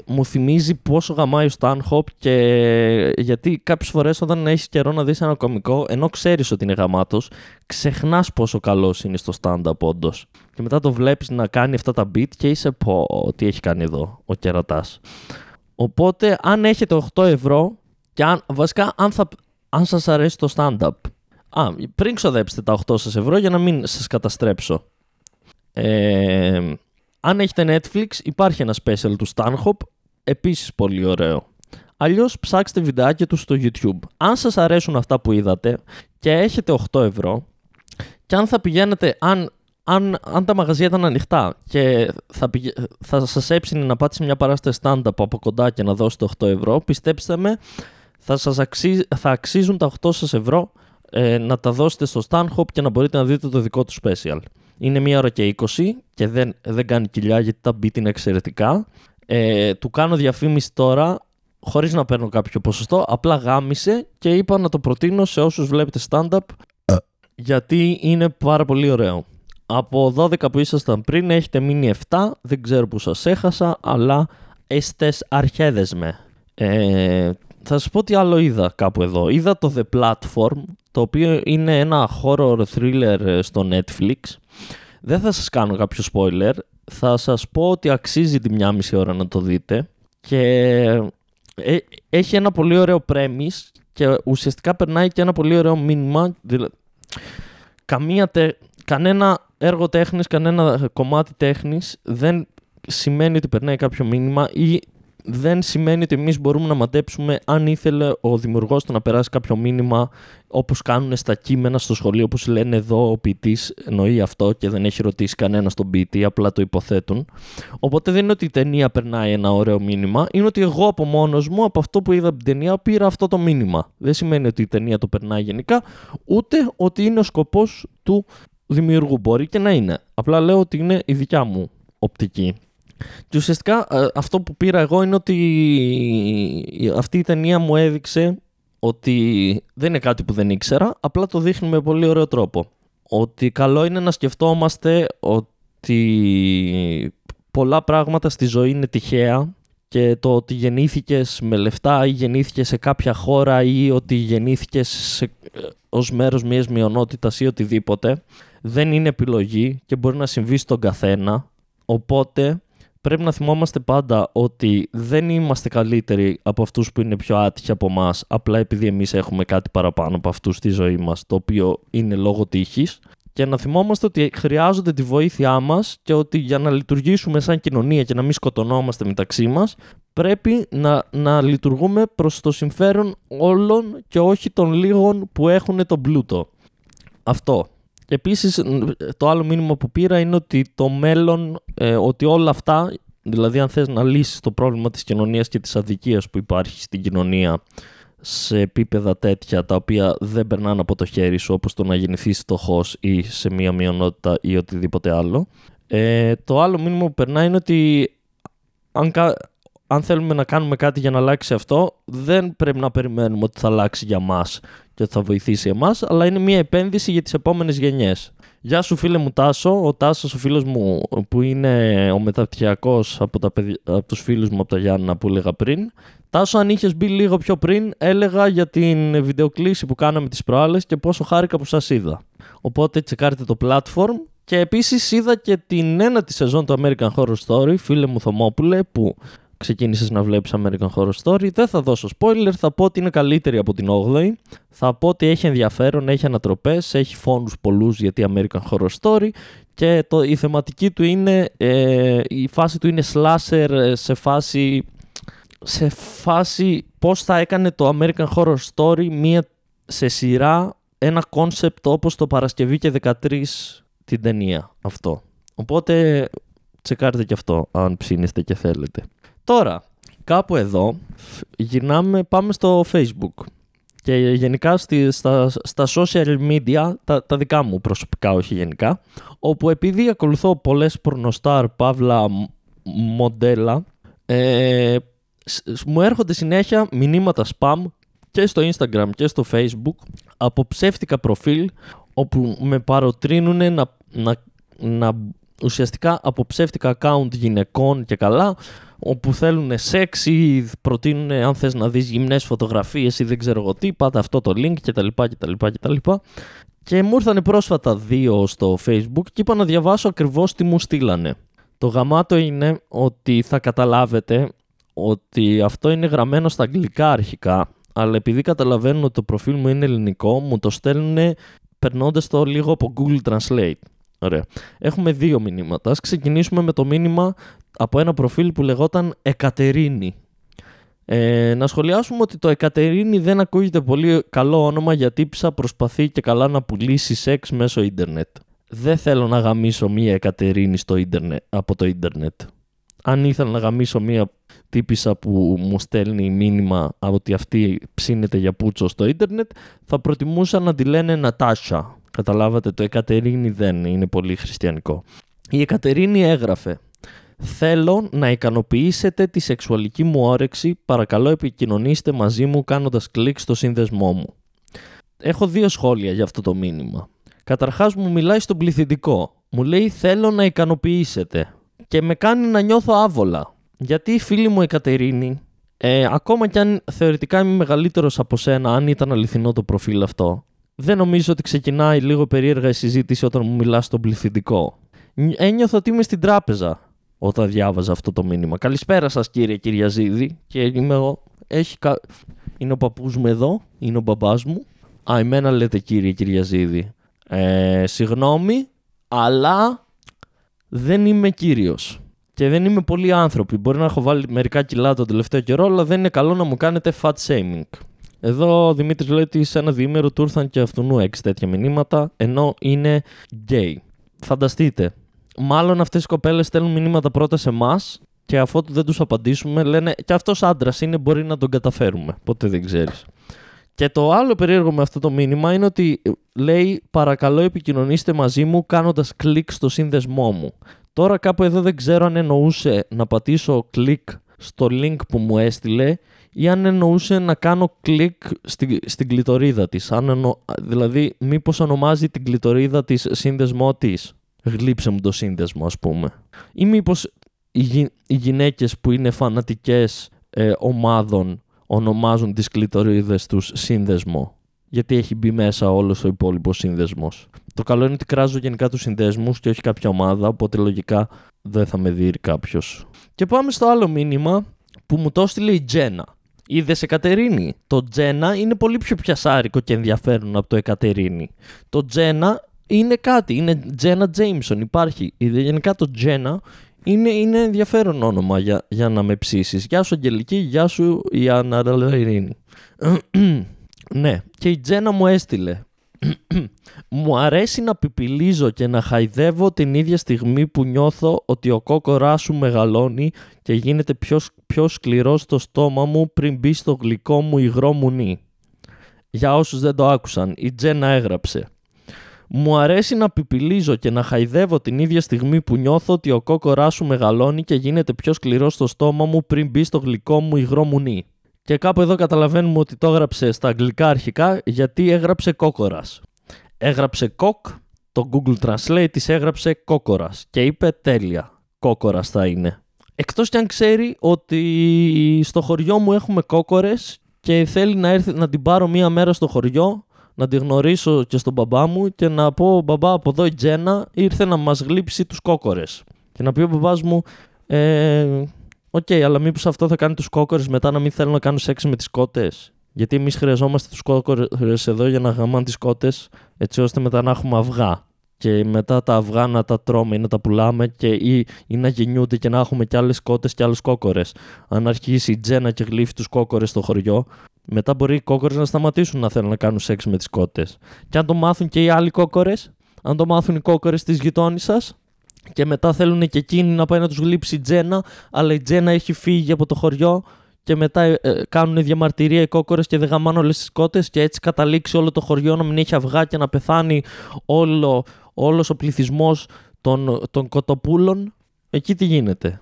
μου θυμίζει πόσο γαμάει ο Stanhope και γιατί κάποιες φορές όταν έχεις καιρό να δεις ένα κωμικό, ενώ ξέρεις ότι είναι γαμάτος, ξεχνάς πόσο καλός είναι στο stand-up όντως. Και μετά το βλέπεις να κάνει αυτά τα beat και είσαι πω τι έχει κάνει εδώ ο κερατάς. Οπότε, αν έχετε 8 ευρώ και αν, βασικά, αν, θα, αν σας αρέσει το stand-up, α, πριν ξοδέψετε τα 8 σας ευρώ για να μην σας καταστρέψω. Ε, αν έχετε Netflix, υπάρχει ένα special του Stanhope, επίσης πολύ ωραίο. Αλλιώς ψάξτε βιντεάκια του στο YouTube. Αν σας αρέσουν αυτά που είδατε και έχετε 8 ευρώ και αν θα πηγαίνετε, αν, αν, αν τα μαγαζιά ήταν ανοιχτά και θα, πηγα... θα σας έψινε να πάτε σε μια παράσταση stand-up από κοντά και να δώσετε 8 ευρώ, πιστέψτε με, θα, σας θα αξίζουν τα 8 σας ευρώ ε, να τα δώσετε στο Stanhope και να μπορείτε να δείτε το δικό του special. Είναι μία ώρα και 20 και δεν, δεν κάνει κοιλιά γιατί τα beat είναι εξαιρετικά. Ε, του κάνω διαφήμιση τώρα χωρίς να παίρνω κάποιο ποσοστό. Απλά γάμισε και είπα να το προτείνω σε όσους βλέπετε stand-up γιατί είναι πάρα πολύ ωραίο. Από 12 που ήσασταν πριν έχετε μείνει 7, δεν ξέρω που σας έχασα, αλλά έστες αρχέδες με. Ε, θα σας πω τι άλλο είδα κάπου εδώ. Είδα το The Platform, το οποίο είναι ένα horror thriller ε, στο Netflix. Δεν θα σας κάνω κάποιο spoiler. Θα σας πω ότι αξίζει τη μια μισή ώρα να το δείτε. Και ε, έχει ένα πολύ ωραίο premise και ουσιαστικά περνάει και ένα πολύ ωραίο μήνυμα. Καμία Κανένα έργο τέχνης, κανένα κομμάτι τέχνης δεν σημαίνει ότι περνάει κάποιο μήνυμα ή δεν σημαίνει ότι εμείς μπορούμε να μαντέψουμε αν ήθελε ο δημιουργός του να περάσει κάποιο μήνυμα όπως κάνουν στα κείμενα στο σχολείο, όπως λένε εδώ ο ποιητής εννοεί αυτό και δεν έχει ρωτήσει κανένα τον ποιητή, απλά το υποθέτουν. Οπότε δεν είναι ότι η ταινία περνάει ένα ωραίο μήνυμα, είναι ότι εγώ από μόνος μου, από αυτό που είδα από την ταινία, πήρα αυτό το μήνυμα. Δεν σημαίνει ότι η ταινία το περνάει γενικά, ούτε ότι είναι ο σκοπός του δημιουργού. Μπορεί και να είναι. Απλά λέω ότι είναι η δικιά μου οπτική. Και ουσιαστικά ε, αυτό που πήρα εγώ είναι ότι αυτή η ταινία μου έδειξε ότι δεν είναι κάτι που δεν ήξερα, απλά το δείχνει με πολύ ωραίο τρόπο. Ότι καλό είναι να σκεφτόμαστε ότι πολλά πράγματα στη ζωή είναι τυχαία και το ότι γεννήθηκες με λεφτά ή γεννήθηκες σε κάποια χώρα ή ότι γεννήθηκες σε, ε, ως μέρος μιας μειονότητας ή οτιδήποτε δεν είναι επιλογή και μπορεί να συμβεί στον καθένα. Οπότε πρέπει να θυμόμαστε πάντα ότι δεν είμαστε καλύτεροι από αυτούς που είναι πιο άτυχοι από εμάς, απλά επειδή εμείς έχουμε κάτι παραπάνω από αυτούς στη ζωή μας, το οποίο είναι λόγω τύχης. Και να θυμόμαστε ότι χρειάζονται τη βοήθειά μας και ότι για να λειτουργήσουμε σαν κοινωνία και να μην σκοτωνόμαστε μεταξύ μας, πρέπει να, να λειτουργούμε προς το συμφέρον όλων και όχι των λίγων που έχουν τον πλούτο. Αυτό. Επίσης το άλλο μήνυμα που πήρα είναι ότι το μέλλον, ε, ότι όλα αυτά, δηλαδή αν θες να λύσεις το πρόβλημα της κοινωνίας και της αδικίας που υπάρχει στην κοινωνία σε επίπεδα τέτοια τα οποία δεν περνάνε από το χέρι σου όπως το να γεννηθείς φτωχός ή σε μία μειονότητα ή οτιδήποτε άλλο. Ε, το άλλο μήνυμα που περνάει είναι ότι αν, αν θέλουμε να κάνουμε κάτι για να αλλάξει αυτό, δεν πρέπει να περιμένουμε ότι θα αλλάξει για μας και ότι θα βοηθήσει εμάς, αλλά είναι μια επένδυση για τις επόμενες γενιές. Γεια σου φίλε μου Τάσο, ο Τάσος ο φίλος μου που είναι ο μεταπτυχιακός από, τα από τους φίλους μου από τα Γιάννα που έλεγα πριν. Τάσο αν είχες μπει λίγο πιο πριν έλεγα για την βιντεοκλήση που κάναμε τις προάλλες και πόσο χάρηκα που σας είδα. Οπότε τσεκάρετε το platform και επίσης είδα και την ένατη σεζόν του American Horror Story, φίλε μου Θωμόπουλε, που ξεκίνησες να βλέπεις American Horror Story. Δεν θα δώσω spoiler, θα πω ότι είναι καλύτερη από την 8η. Θα πω ότι έχει ενδιαφέρον, έχει ανατροπές, έχει φόνους πολλούς γιατί American Horror Story και το, η θεματική του είναι, ε, η φάση του είναι slasher ε, σε φάση, σε φάση πώς θα έκανε το American Horror Story μία σε σειρά ένα concept όπως το Παρασκευή και 13 την ταινία αυτό. Οπότε τσεκάρτε και αυτό αν ψήνεστε και θέλετε. Τώρα, κάπου εδώ γυρνάμε, πάμε στο Facebook. Και γενικά στη, στα, στα social media, τα, τα δικά μου προσωπικά όχι γενικά, όπου επειδή ακολουθώ πολλές πορνοστάρ, παύλα, μοντέλα, ε, μου έρχονται συνέχεια μηνύματα spam και στο Instagram και στο Facebook από ψεύτικα προφίλ όπου με παροτρύνουν να, να, να ουσιαστικά από ψεύτικα account γυναικών και καλά όπου θέλουν σεξ ή προτείνουν αν θες να δεις γυμνές φωτογραφίες ή δεν ξέρω εγώ τι, πάτε αυτό το link κτλ. κτλ, κτλ. Και μου ήρθαν πρόσφατα δύο στο facebook και είπα να διαβάσω ακριβώς τι μου στείλανε. Το γαμάτο είναι ότι θα καταλάβετε ότι αυτό είναι γραμμένο στα αγγλικά αρχικά, αλλά επειδή καταλαβαίνουν ότι το προφίλ μου είναι ελληνικό, μου το στέλνουν περνώντας το λίγο από Google Translate. Ωραία. Έχουμε δύο μηνύματα. Ας ξεκινήσουμε με το μήνυμα από ένα προφίλ που λεγόταν Εκατερίνη. Ε, να σχολιάσουμε ότι το Εκατερίνη δεν ακούγεται πολύ καλό όνομα γιατί ψα προσπαθεί και καλά να πουλήσει σεξ μέσω ίντερνετ. Δεν θέλω να γαμίσω μία Εκατερίνη στο ίντερνετ, από το ίντερνετ. Αν ήθελα να γαμίσω μία τύπησα που μου στέλνει μήνυμα ότι αυτή ψήνεται για πούτσο στο ίντερνετ, θα προτιμούσα να τη λένε Νατάσα. Καταλάβατε, το Εκατερίνη δεν είναι πολύ χριστιανικό. Η Εκατερίνη έγραφε Θέλω να ικανοποιήσετε τη σεξουαλική μου όρεξη, παρακαλώ επικοινωνήστε μαζί μου κάνοντας κλικ στο σύνδεσμό μου. Έχω δύο σχόλια για αυτό το μήνυμα. Καταρχάς μου μιλάει στον πληθυντικό. Μου λέει θέλω να ικανοποιήσετε και με κάνει να νιώθω άβολα. Γιατί η φίλη μου η Κατερίνη, ε, ακόμα κι αν θεωρητικά είμαι μεγαλύτερος από σένα, αν ήταν αληθινό το προφίλ αυτό, δεν νομίζω ότι ξεκινάει λίγο περίεργα η συζήτηση όταν μου μιλάς στον πληθυντικό. Ένιωθα ότι είμαι στην τράπεζα όταν διάβαζα αυτό το μήνυμα. Καλησπέρα σας, κύριε Κυριαζίδη. Και είμαι εγώ. Έχει κα... Είναι ο παππούς μου εδώ, είναι ο μπαμπάς μου. Α, εμένα λέτε κύριε Κυριαζίδη. Ε, συγγνώμη, αλλά δεν είμαι κύριος. Και δεν είμαι πολύ άνθρωποι. Μπορεί να έχω βάλει μερικά κιλά το τελευταίο καιρό, αλλά δεν είναι καλό να μου κάνετε fat shaming. Εδώ ο Δημήτρης λέει ότι σε ένα διήμερο του ήρθαν και αυτού έξι τέτοια μηνύματα, ενώ είναι gay. Φανταστείτε. Μάλλον αυτές οι κοπέλες στέλνουν μηνύματα πρώτα σε εμάς και αφού δεν τους απαντήσουμε, λένε και αυτός άντρας είναι, μπορεί να τον καταφέρουμε. Ποτέ δεν ξέρεις. Και το άλλο περίεργο με αυτό το μήνυμα είναι ότι λέει παρακαλώ επικοινωνήστε μαζί μου κάνοντας κλικ στο σύνδεσμό μου. Τώρα κάπου εδώ δεν ξέρω αν εννοούσε να πατήσω κλικ στο link που μου έστειλε ή αν εννοούσε να κάνω κλικ στη, στην κλητορίδα της. Αν εννο, δηλαδή μήπως ονομάζει την κλητορίδα της σύνδεσμό της. Γλύψε μου το σύνδεσμο ας πούμε. Ή μήπως οι, οι γυναίκες που είναι φανατικές ε, ομάδων ονομάζουν τις κλειτορίδες τους σύνδεσμο. Γιατί έχει μπει μέσα όλος ο υπόλοιπος σύνδεσμος. Το καλό είναι ότι κράζω γενικά τους συνδέσμους και όχι κάποια ομάδα, οπότε λογικά δεν θα με δει κάποιος. Και πάμε στο άλλο μήνυμα που μου το έστειλε η Τζένα. Είδες Εκατερίνη; Το Τζένα είναι πολύ πιο πιασάρικο και ενδιαφέρον από το Εκατερίνη. Το Τζένα είναι κάτι. Είναι Τζένα Τζέιμσον. Υπάρχει. Γενικά το Τζένα είναι, είναι ενδιαφέρον όνομα για, για να με ψήσεις. Γεια σου Αγγελική, γεια σου η Ειρήνη. [clears throat] ναι, και η Τζένα μου έστειλε. Μου αρέσει να πιπιλίζω και να χαϊδεύω την ίδια στιγμή που νιώθω ότι ο κόκοράς σου μεγαλώνει και γίνεται πιο, πιο σκληρό στο στόμα μου πριν μπει στο γλυκό μου υγρό μουνί. Για όσους δεν το άκουσαν, η Τζένα έγραψε. Μου αρέσει να πιπιλίζω και να χαϊδεύω την ίδια στιγμή που νιώθω ότι ο κόκοράς σου μεγαλώνει και γίνεται πιο σκληρό στο στόμα μου πριν μπει στο γλυκό μου υγρό μουνί. Και κάπου εδώ καταλαβαίνουμε ότι το έγραψε στα αγγλικά αρχικά γιατί έγραψε κόκορας. Έγραψε κοκ, το Google Translate της έγραψε κόκορας και είπε τέλεια, κόκορας θα είναι. Εκτός κι αν ξέρει ότι στο χωριό μου έχουμε κόκορες και θέλει να έρθει να την πάρω μία μέρα στο χωριό να τη γνωρίσω και στον μπαμπά μου και να πω μπαμπά από εδώ η Τζένα ήρθε να μας γλύψει τους κόκορες. Και να πει ο μπαμπάς μου ε, OK, okay, αλλά μήπως αυτό θα κάνει τους κόκορες μετά να μην θέλουν να κάνουν σεξ με τις κότες; Γιατί εμείς χρειαζόμαστε τους κόκορες εδώ για να γαμάνε τις κότες έτσι ώστε μετά να έχουμε αυγά. Και μετά τα αυγά να τα τρώμε ή να τα πουλάμε και ή, ή να γεννιούνται και να έχουμε κι άλλες κότες και άλλους κόκορες. Αν αρχίσει η Τζένα και γλείφει τους κόκορες στο χωριό, μετά μπορεί οι κόκορες να σταματήσουν να θέλουν να κάνουν σεξ με τις κότες. Και αν το μάθουν και οι άλλοι κόκορες, αν το μάθουν οι κόκορες της γειτόνισσας, και μετά θέλουν και εκείνοι να πάει να τους γλύψει η Τζένα, αλλά η Τζένα έχει φύγει από το χωριό και μετά ε, ε κάνουν διαμαρτυρία οι κόκορες και δεν γαμάνε όλες τις κότες και έτσι καταλήξει όλο το χωριό να μην έχει αυγά και να πεθάνει όλο, όλος ο πληθυσμός των, των κοτοπούλων. Εκεί τι γίνεται.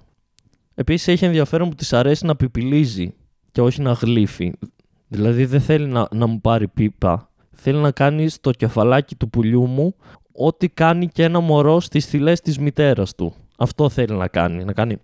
Επίσης έχει ενδιαφέρον που της αρέσει να πιπιλίζει και όχι να γλύφει. Δηλαδή δεν θέλει να, να μου πάρει πίπα. Θέλει να κάνει στο κεφαλάκι του πουλιού μου ό,τι κάνει και ένα μωρό στις θυλές της μητέρας του. Αυτό θέλει να κάνει. Να κάνει...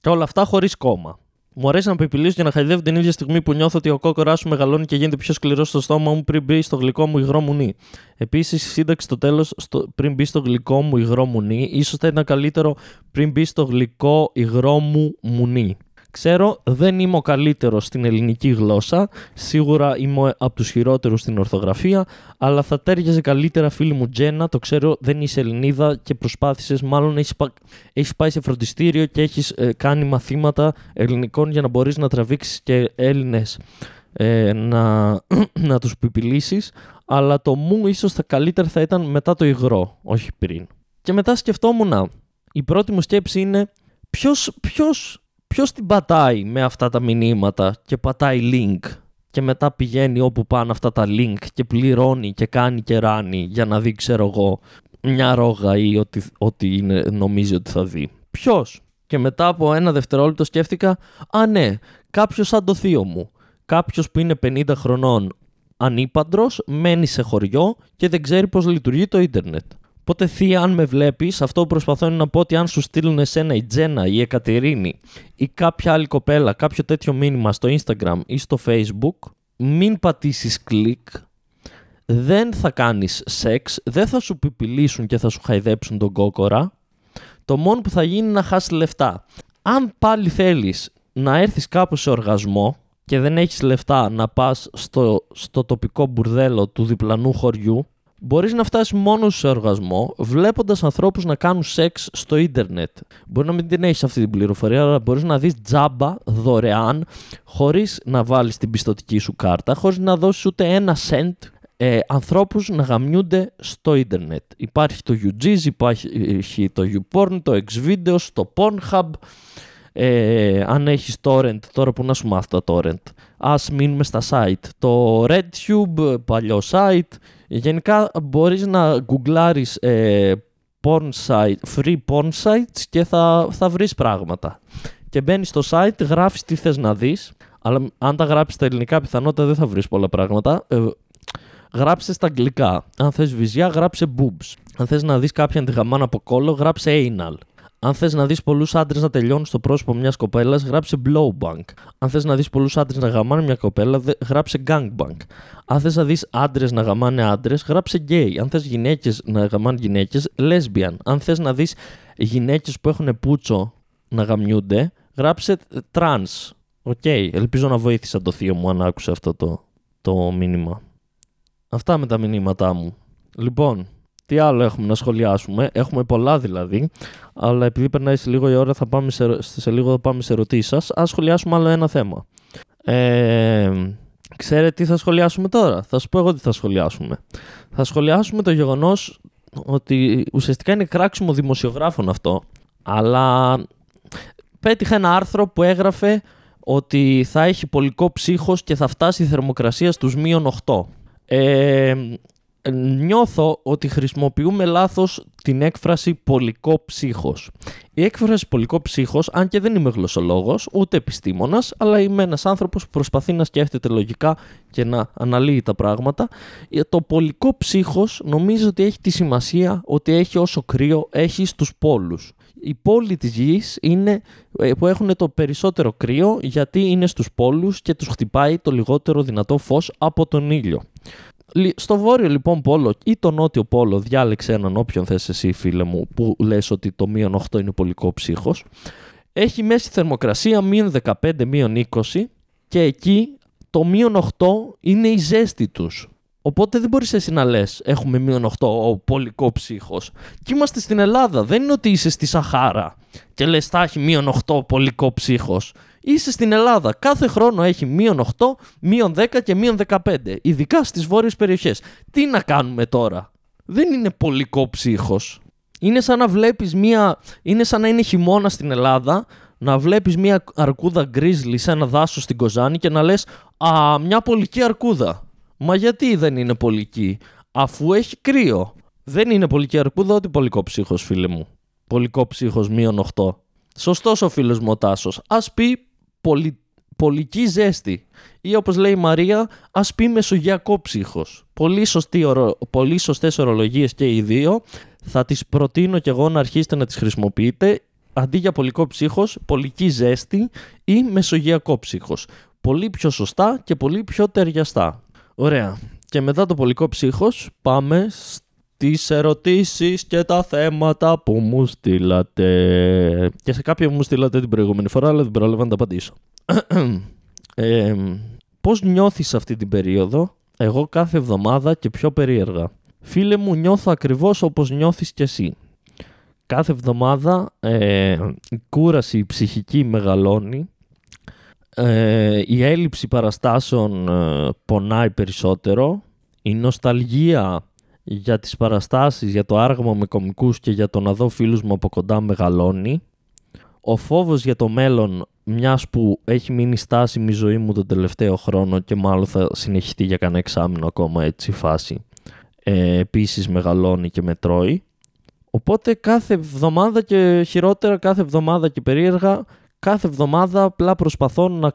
Και όλα αυτά χωρίς κόμμα. Μου αρέσει να πιπιλήσω και να χαϊδεύω την ίδια στιγμή που νιώθω ότι ο κόκοράς σου μεγαλώνει και γίνεται πιο σκληρός στο στόμα μου πριν μπει στο γλυκό μου υγρό μουνί. Επίσης, η σύνταξη στο τέλος πριν μπει στο γλυκό μου υγρό μουνί, ίσως θα ήταν καλύτερο πριν μπει στο γλυκό υγρό μου μουνί. Ξέρω, δεν είμαι ο καλύτερος στην ελληνική γλώσσα, σίγουρα είμαι από τους χειρότερους στην ορθογραφία, αλλά θα τέριαζε καλύτερα φίλη μου Τζένα, το ξέρω δεν είσαι Ελληνίδα και προσπάθησες, μάλλον έχεις, έχεις πάει σε φροντιστήριο και έχεις ε, κάνει μαθήματα ελληνικών για να μπορείς να τραβήξεις και Έλληνες ε, να, [clears throat] να τους πιπιλήσεις, αλλά το μου ίσως θα καλύτερα θα ήταν μετά το υγρό, όχι πριν. Και μετά σκεφτόμουν, η πρώτη μου σκέψη είναι ποιος, ποιος Ποιος την πατάει με αυτά τα μηνύματα και πατάει link και μετά πηγαίνει όπου πάνε αυτά τα link και πληρώνει και κάνει και ράνει για να δει ξέρω εγώ μια ρόγα ή ό,τι, ό,τι είναι, νομίζει ότι θα δει. Ποιος; Και μετά από ένα δευτερόλεπτο σκέφτηκα, α ναι, κάποιος σαν το θείο μου. Κάποιος που είναι 50 χρονών ανήπαντρος, μένει σε χωριό και δεν ξέρει πώς λειτουργεί το ίντερνετ. Οπότε, θεία, αν με βλέπεις, αυτό που προσπαθώ είναι να πω ότι αν σου στείλουν εσένα η Τζένα, η Εκατερίνη ή κάποια άλλη κοπέλα κάποιο τέτοιο μήνυμα στο Instagram ή στο Facebook, μην πατήσεις κλικ, δεν θα κάνεις σεξ, δεν θα σου πιπιλήσουν και θα σου χαϊδέψουν τον κόκορα. Το μόνο που θα γίνει είναι να χάσεις λεφτά. Αν πάλι θέλεις να έρθεις κάπου σε οργασμό και δεν έχεις λεφτά να πας στο, στο τοπικό μπουρδέλο του διπλανού χωριού, μπορείς να φτάσεις μόνος σε οργασμό βλέποντας ανθρώπους να κάνουν σεξ στο ίντερνετ. Μπορεί να μην την έχεις αυτή την πληροφορία, αλλά μπορείς να δεις τζάμπα, δωρεάν, χωρίς να βάλεις την πιστοτική σου κάρτα, χωρίς να δώσεις ούτε ένα cent ε, ανθρώπους να γαμιούνται στο ίντερνετ. Υπάρχει το UG's, υπάρχει το YouPorn, το Xvideos, το Pornhub, ε, αν έχεις torrent, τώρα που να σου μάθει το torrent. Ας μείνουμε στα site. Το RedTube, παλιό site. Γενικά μπορείς να γκουγκλάρεις ε, porn site, free porn sites και θα, θα βρεις πράγματα. Και μπαίνεις στο site, γράφεις τι θες να δεις, αλλά αν τα γράψεις στα ελληνικά πιθανότητα δεν θα βρεις πολλά πράγματα. Ε, γράψε στα αγγλικά. Αν θες βυζιά, γράψε boobs. Αν θες να δεις κάποια αντιγαμάνα από κόλλο, γράψε anal. Αν θες να δεις πολλούς άντρες να τελειώνουν στο πρόσωπο μιας κοπέλας, γράψε blowbank. Αν θες να δεις πολλούς άντρες να γαμάνε μια κοπέλα, γράψε gangbang. Αν θες να δεις άντρες να γαμάνε άντρες, γράψε gay. Αν θες γυναίκες να γαμάνε γυναίκες, lesbian. Αν θες να δεις γυναίκες που έχουν πούτσο να γαμιούνται, γράψε trans. OK. Okay. Ελπίζω να βοήθησα το θείο μου αν άκουσε αυτό το, το μήνυμα. Αυτά με τα μηνύματά μου. Λοιπόν, τι άλλο έχουμε να σχολιάσουμε; Έχουμε πολλά δηλαδή, αλλά επειδή περνάει σε λίγο η ώρα, θα πάμε σε, σε λίγο θα πάμε σε ερωτήσεις σας. Α σχολιάσουμε άλλο ένα θέμα. Ε, ξέρετε τι θα σχολιάσουμε τώρα; Θα σου πω εγώ τι θα σχολιάσουμε. Θα σχολιάσουμε το γεγονός ότι ουσιαστικά είναι κράξιμο δημοσιογράφων αυτό, αλλά πέτυχα ένα άρθρο που έγραφε ότι θα έχει πολικό ψύχος και θα φτάσει η θερμοκρασία στους μείον 8. Ε, νιώθω ότι χρησιμοποιούμε λάθος την έκφραση πολικό ψύχος. Η έκφραση πολικό ψύχος, αν και δεν είμαι γλωσσολόγος, ούτε επιστήμονας, αλλά είμαι ένας άνθρωπος που προσπαθεί να σκέφτεται λογικά και να αναλύει τα πράγματα, το πολικό ψύχος νομίζω ότι έχει τη σημασία ότι έχει όσο κρύο έχει στους πόλους. Οι πόλοι της γης είναι ε, που έχουν το περισσότερο κρύο γιατί είναι στους πόλους και τους χτυπάει το λιγότερο δυνατό φως από τον ήλιο. Στο βόρειο λοιπόν πόλο ή το νότιο πόλο, διάλεξε έναν όποιον θες εσύ φίλε μου, που λες ότι το μείον 8 είναι πολικό ψύχος. Έχει μέση θερμοκρασία μείον 15, μείον 20 και εκεί το μείον 8 είναι η ζέστη τους. Οπότε δεν μπορείς εσύ να λες έχουμε μείον 8 ο πολικό ψύχος. Και είμαστε στην Ελλάδα, δεν είναι ότι είσαι στη Σαχάρα και λες θα έχει μείον 8 πολικό ψύχος είσαι στην Ελλάδα. Κάθε χρόνο έχει μείον 8, μείον 10 και μείον 15. Ειδικά στις βόρειες περιοχές. Τι να κάνουμε τώρα; Δεν είναι πολικό ψύχος. Είναι σαν να βλέπεις μία. Είναι σαν να είναι χειμώνα στην Ελλάδα, να βλέπεις μία αρκούδα γκρίζλι σε ένα δάσος στην Κοζάνη και να λες Α, μια πολική αρκούδα. Μα γιατί δεν είναι πολική, αφού έχει κρύο. Δεν είναι πολική αρκούδα, ούτε πολικό ψύχος, φίλε μου. Πολικό ψύχος μείον 8. Σωστός ο φίλος μου ο Τάσος. Α πει πολι, πολική ζέστη. Ή όπως λέει η Μαρία, ας πει μεσογειακό ψύχος. Πολύ, σωστή, πολύ σωστές ορολογίες και οι δύο. Θα τις προτείνω και εγώ να αρχίσετε να τις χρησιμοποιείτε. Αντί για πολικό ψύχος, πολική ζέστη ή μεσογειακό ψύχος. Πολύ πιο σωστά και πολύ πιο ταιριαστά. Ωραία. Και μετά το πολικό ψύχος πάμε τις ερωτήσεις και τα θέματα που μου στείλατε. Και σε κάποια μου στείλατε την προηγούμενη φορά, αλλά δεν πρόλαβα να τα απαντήσω. [clears throat] ε, πώς νιώθεις αυτή την περίοδο, εγώ κάθε εβδομάδα και πιο περίεργα. Φίλε μου, νιώθω ακριβώς όπως νιώθεις κι εσύ. Κάθε εβδομάδα ε, η κούραση η ψυχική μεγαλώνει, ε, η έλλειψη παραστάσεων ε, πονάει περισσότερο, η νοσταλγία για τις παραστάσεις, για το άργμα με κομικούς και για το να δω φίλους μου από κοντά μεγαλώνει. Ο φόβος για το μέλλον, μιας που έχει μείνει στάσιμη η ζωή μου τον τελευταίο χρόνο και μάλλον θα συνεχιστεί για κανένα εξάμεινο ακόμα έτσι η φάση, ε, επίσης μεγαλώνει και μετρώει. Οπότε κάθε εβδομάδα και χειρότερα, κάθε εβδομάδα και περίεργα, κάθε εβδομάδα απλά προσπαθώ να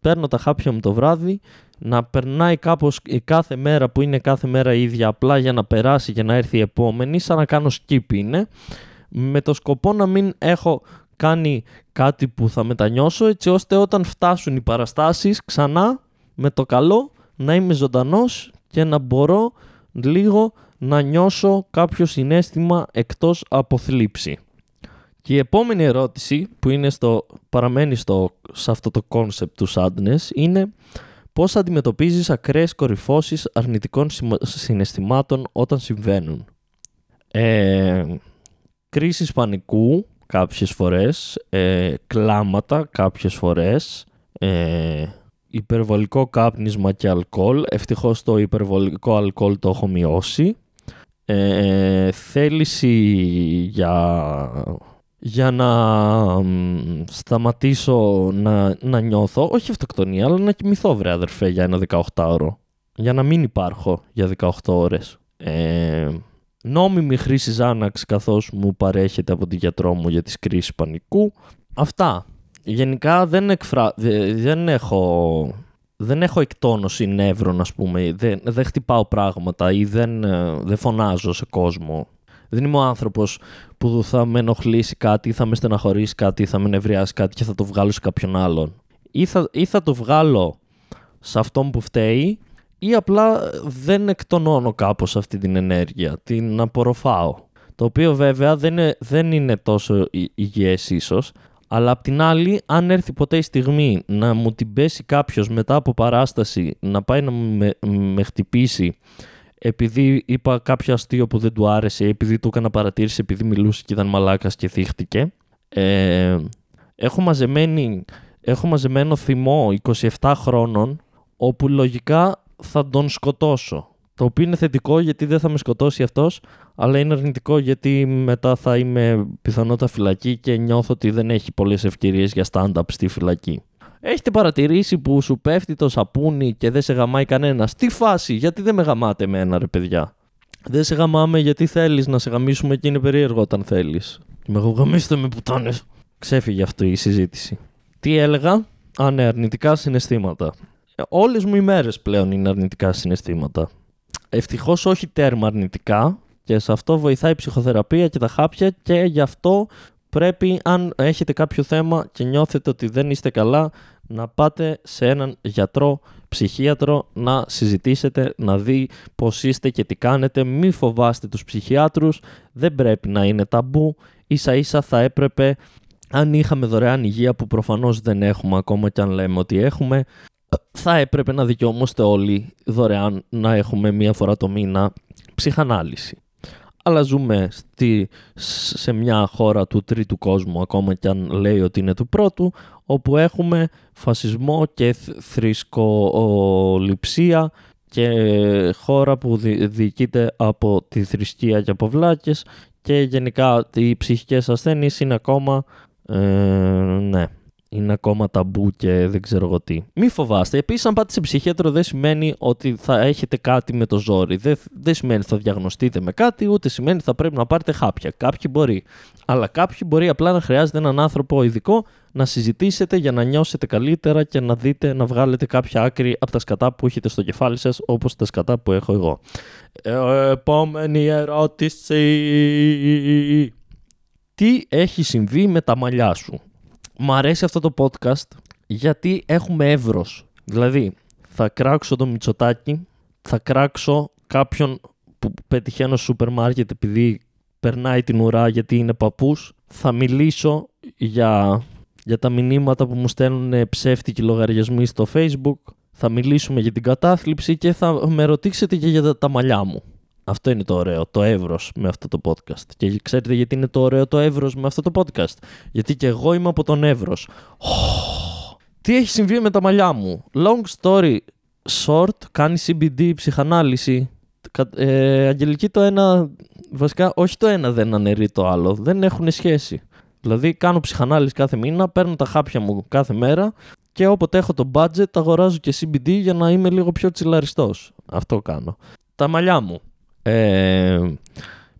παίρνω τα χάπια μου το βράδυ, να περνάει κάπως η κάθε μέρα που είναι κάθε μέρα η ίδια απλά για να περάσει και να έρθει η επόμενη, σαν να κάνω skip είναι, με το σκοπό να μην έχω κάνει κάτι που θα μετανιώσω έτσι ώστε όταν φτάσουν οι παραστάσεις ξανά με το καλό να είμαι ζωντανός και να μπορώ λίγο να νιώσω κάποιο συνέστημα εκτός από θλίψη. Και η επόμενη ερώτηση που είναι στο, παραμένει στο, σε αυτό το concept του sadness είναι πώς αντιμετωπίζεις ακραίες κορυφώσεις αρνητικών συναισθημάτων όταν συμβαίνουν. Ε, κρίσεις πανικού κάποιες φορές, ε, κλάματα κάποιες φορές, ε, υπερβολικό κάπνισμα και αλκοόλ. Ευτυχώς το υπερβολικό αλκοόλ το έχω μειώσει. Ε, θέληση για, για να σταματήσω να, να νιώθω, όχι αυτοκτονία, αλλά να κοιμηθώ βρε αδερφέ για ένα 18ωρο. Για να μην υπάρχω για 18 ώρες. Ε, νόμιμη χρήση Ζάναξ καθώς μου παρέχεται από την γιατρό μου για τις κρίσεις πανικού. Αυτά. Γενικά δεν, εκφρα... δεν έχω δεν έχω εκτόνωση νεύρων, ας πούμε. Δεν, δεν χτυπάω πράγματα ή δεν, ε, δεν φωνάζω σε κόσμο. Δεν είμαι ο άνθρωπος που θα με ενοχλήσει κάτι, ή θα με στεναχωρήσει κάτι, ή θα με νευριάσει κάτι και θα το βγάλω σε κάποιον άλλον. Ή θα, ή θα το βγάλω σε αυτόν που φταίει, ή απλά δεν εκτονώνω κάπως αυτή την ενέργεια, την απορροφάω. Το οποίο βέβαια δεν είναι, δεν είναι τόσο υγιές ίσως, αλλά απ' την άλλη, αν έρθει ποτέ η στιγμή να μου την πέσει κάποιος μετά από παράσταση, να πάει να με, με χτυπήσει επειδή είπα κάποιο αστείο που δεν του άρεσε, επειδή του έκανα παρατήρηση, επειδή μιλούσε και ήταν μαλάκας και θύχτηκε. Ε, έχω, μαζεμένη, έχω μαζεμένο θυμό 27 χρόνων, όπου λογικά θα τον σκοτώσω. Το οποίο είναι θετικό γιατί δεν θα με σκοτώσει αυτός, αλλά είναι αρνητικό γιατί μετά θα είμαι πιθανότατα φυλακή και νιώθω ότι δεν έχει πολλές ευκαιρίες για stand-up στη φυλακή. Έχετε παρατηρήσει που σου πέφτει το σαπούνι και δεν σε γαμάει κανένα; Τι φάση, γιατί δεν με γαμάτε εμένα, ρε παιδιά; Δεν σε γαμάμε γιατί θέλεις να σε γαμίσουμε και είναι περίεργο όταν θέλεις. Και με γαμίστε με πουτάνες. Ξέφυγε αυτή η συζήτηση. Τι έλεγα, Α, ναι, αρνητικά συναισθήματα. Όλες μου οι μέρες πλέον είναι αρνητικά συναισθήματα. Ευτυχώς όχι τέρμα αρνητικά και σε αυτό βοηθάει η ψυχοθεραπεία και τα χάπια και γι' αυτό πρέπει αν έχετε κάποιο θέμα και νιώθετε ότι δεν είστε καλά να πάτε σε έναν γιατρό, ψυχίατρο να συζητήσετε, να δει πώς είστε και τι κάνετε. Μη φοβάστε τους ψυχιάτρους, δεν πρέπει να είναι ταμπού. Ίσα ίσα θα έπρεπε αν είχαμε δωρεάν υγεία που προφανώς δεν έχουμε ακόμα και αν λέμε ότι έχουμε, θα έπρεπε να δικαιούμαστε όλοι δωρεάν να έχουμε μία φορά το μήνα ψυχανάλυση. Αλλά ζούμε στη, σε μια χώρα του τρίτου κόσμου, ακόμα και αν λέει ότι είναι του πρώτου, όπου έχουμε φασισμό και θρησκοληψία και χώρα που διοικείται από τη θρησκεία και από βλάκες και γενικά οι ψυχικές ασθένειες είναι ακόμα, ε, ναι, είναι ακόμα ταμπού και δεν ξέρω εγώ τι. Μη φοβάστε. Επίσης, αν πάτε σε ψυχίατρο, δεν σημαίνει ότι θα έχετε κάτι με το ζόρι. Δεν, δεν σημαίνει ότι θα διαγνωστείτε με κάτι, ούτε σημαίνει ότι θα πρέπει να πάρετε χάπια. Κάποιοι μπορεί. Αλλά κάποιοι μπορεί απλά να χρειάζεται έναν άνθρωπο ειδικό να συζητήσετε για να νιώσετε καλύτερα και να δείτε να βγάλετε κάποια άκρη από τα σκατά που έχετε στο κεφάλι σας, όπως τα σκατά που έχω εγώ. Ε, επόμενη ερώτηση. Τι έχει συμβεί με τα μαλλιά σου; Μ' αρέσει αυτό το podcast γιατί έχουμε εύρος. Δηλαδή, θα κράξω το Μητσοτάκι, θα κράξω κάποιον που πετυχαίνω στο σούπερ μάρκετ επειδή περνάει την ουρά γιατί είναι παππούς. Θα μιλήσω για, για τα μηνύματα που μου στέλνουν ψεύτικοι λογαριασμοί στο facebook. Θα μιλήσουμε για την κατάθλιψη και θα με ρωτήσετε και για τα, τα μαλλιά μου. Αυτό είναι το ωραίο, το εύρος με αυτό το podcast. Και ξέρετε γιατί είναι το ωραίο το εύρος με αυτό το podcast; Γιατί και εγώ είμαι από τον εύρος. Τι έχει συμβεί με τα μαλλιά μου; Long story short, κάνει CBD, ψυχανάλυση. Ε, Αγγελική το ένα, βασικά όχι το ένα δεν αναιρεί το άλλο. Δεν έχουν σχέση. Δηλαδή κάνω ψυχανάλυση κάθε μήνα, παίρνω τα χάπια μου κάθε μέρα και όποτε έχω το budget αγοράζω και CBD για να είμαι λίγο πιο τσιλαριστός. Αυτό κάνω. Τα μαλλιά μου. Ε,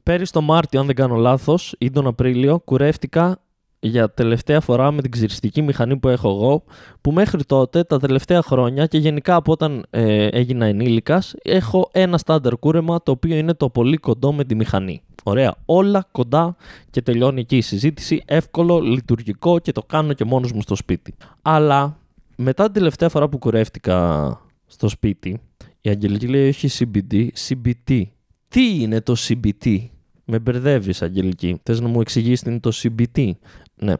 πέρυσι το Μάρτιο, αν δεν κάνω λάθος, ή τον Απρίλιο, κουρεύτηκα για τελευταία φορά με την ξυριστική μηχανή που έχω εγώ, που μέχρι τότε τα τελευταία χρόνια και γενικά από όταν ε, έγινα ενήλικας, έχω ένα στάνταρ κούρεμα το οποίο είναι το πολύ κοντό με τη μηχανή. Ωραία, όλα κοντά και τελειώνει εκεί η συζήτηση, εύκολο, λειτουργικό και το κάνω και μόνος μου στο σπίτι. Αλλά μετά την τελευταία φορά που κουρεύτηκα στο σπίτι, η Αγγελική λέει όχι CBD, CBT. Τι είναι το CBT? Με μπερδεύεις, Αγγελική. Θες να μου εξηγήσεις τι είναι το CBT. Ναι.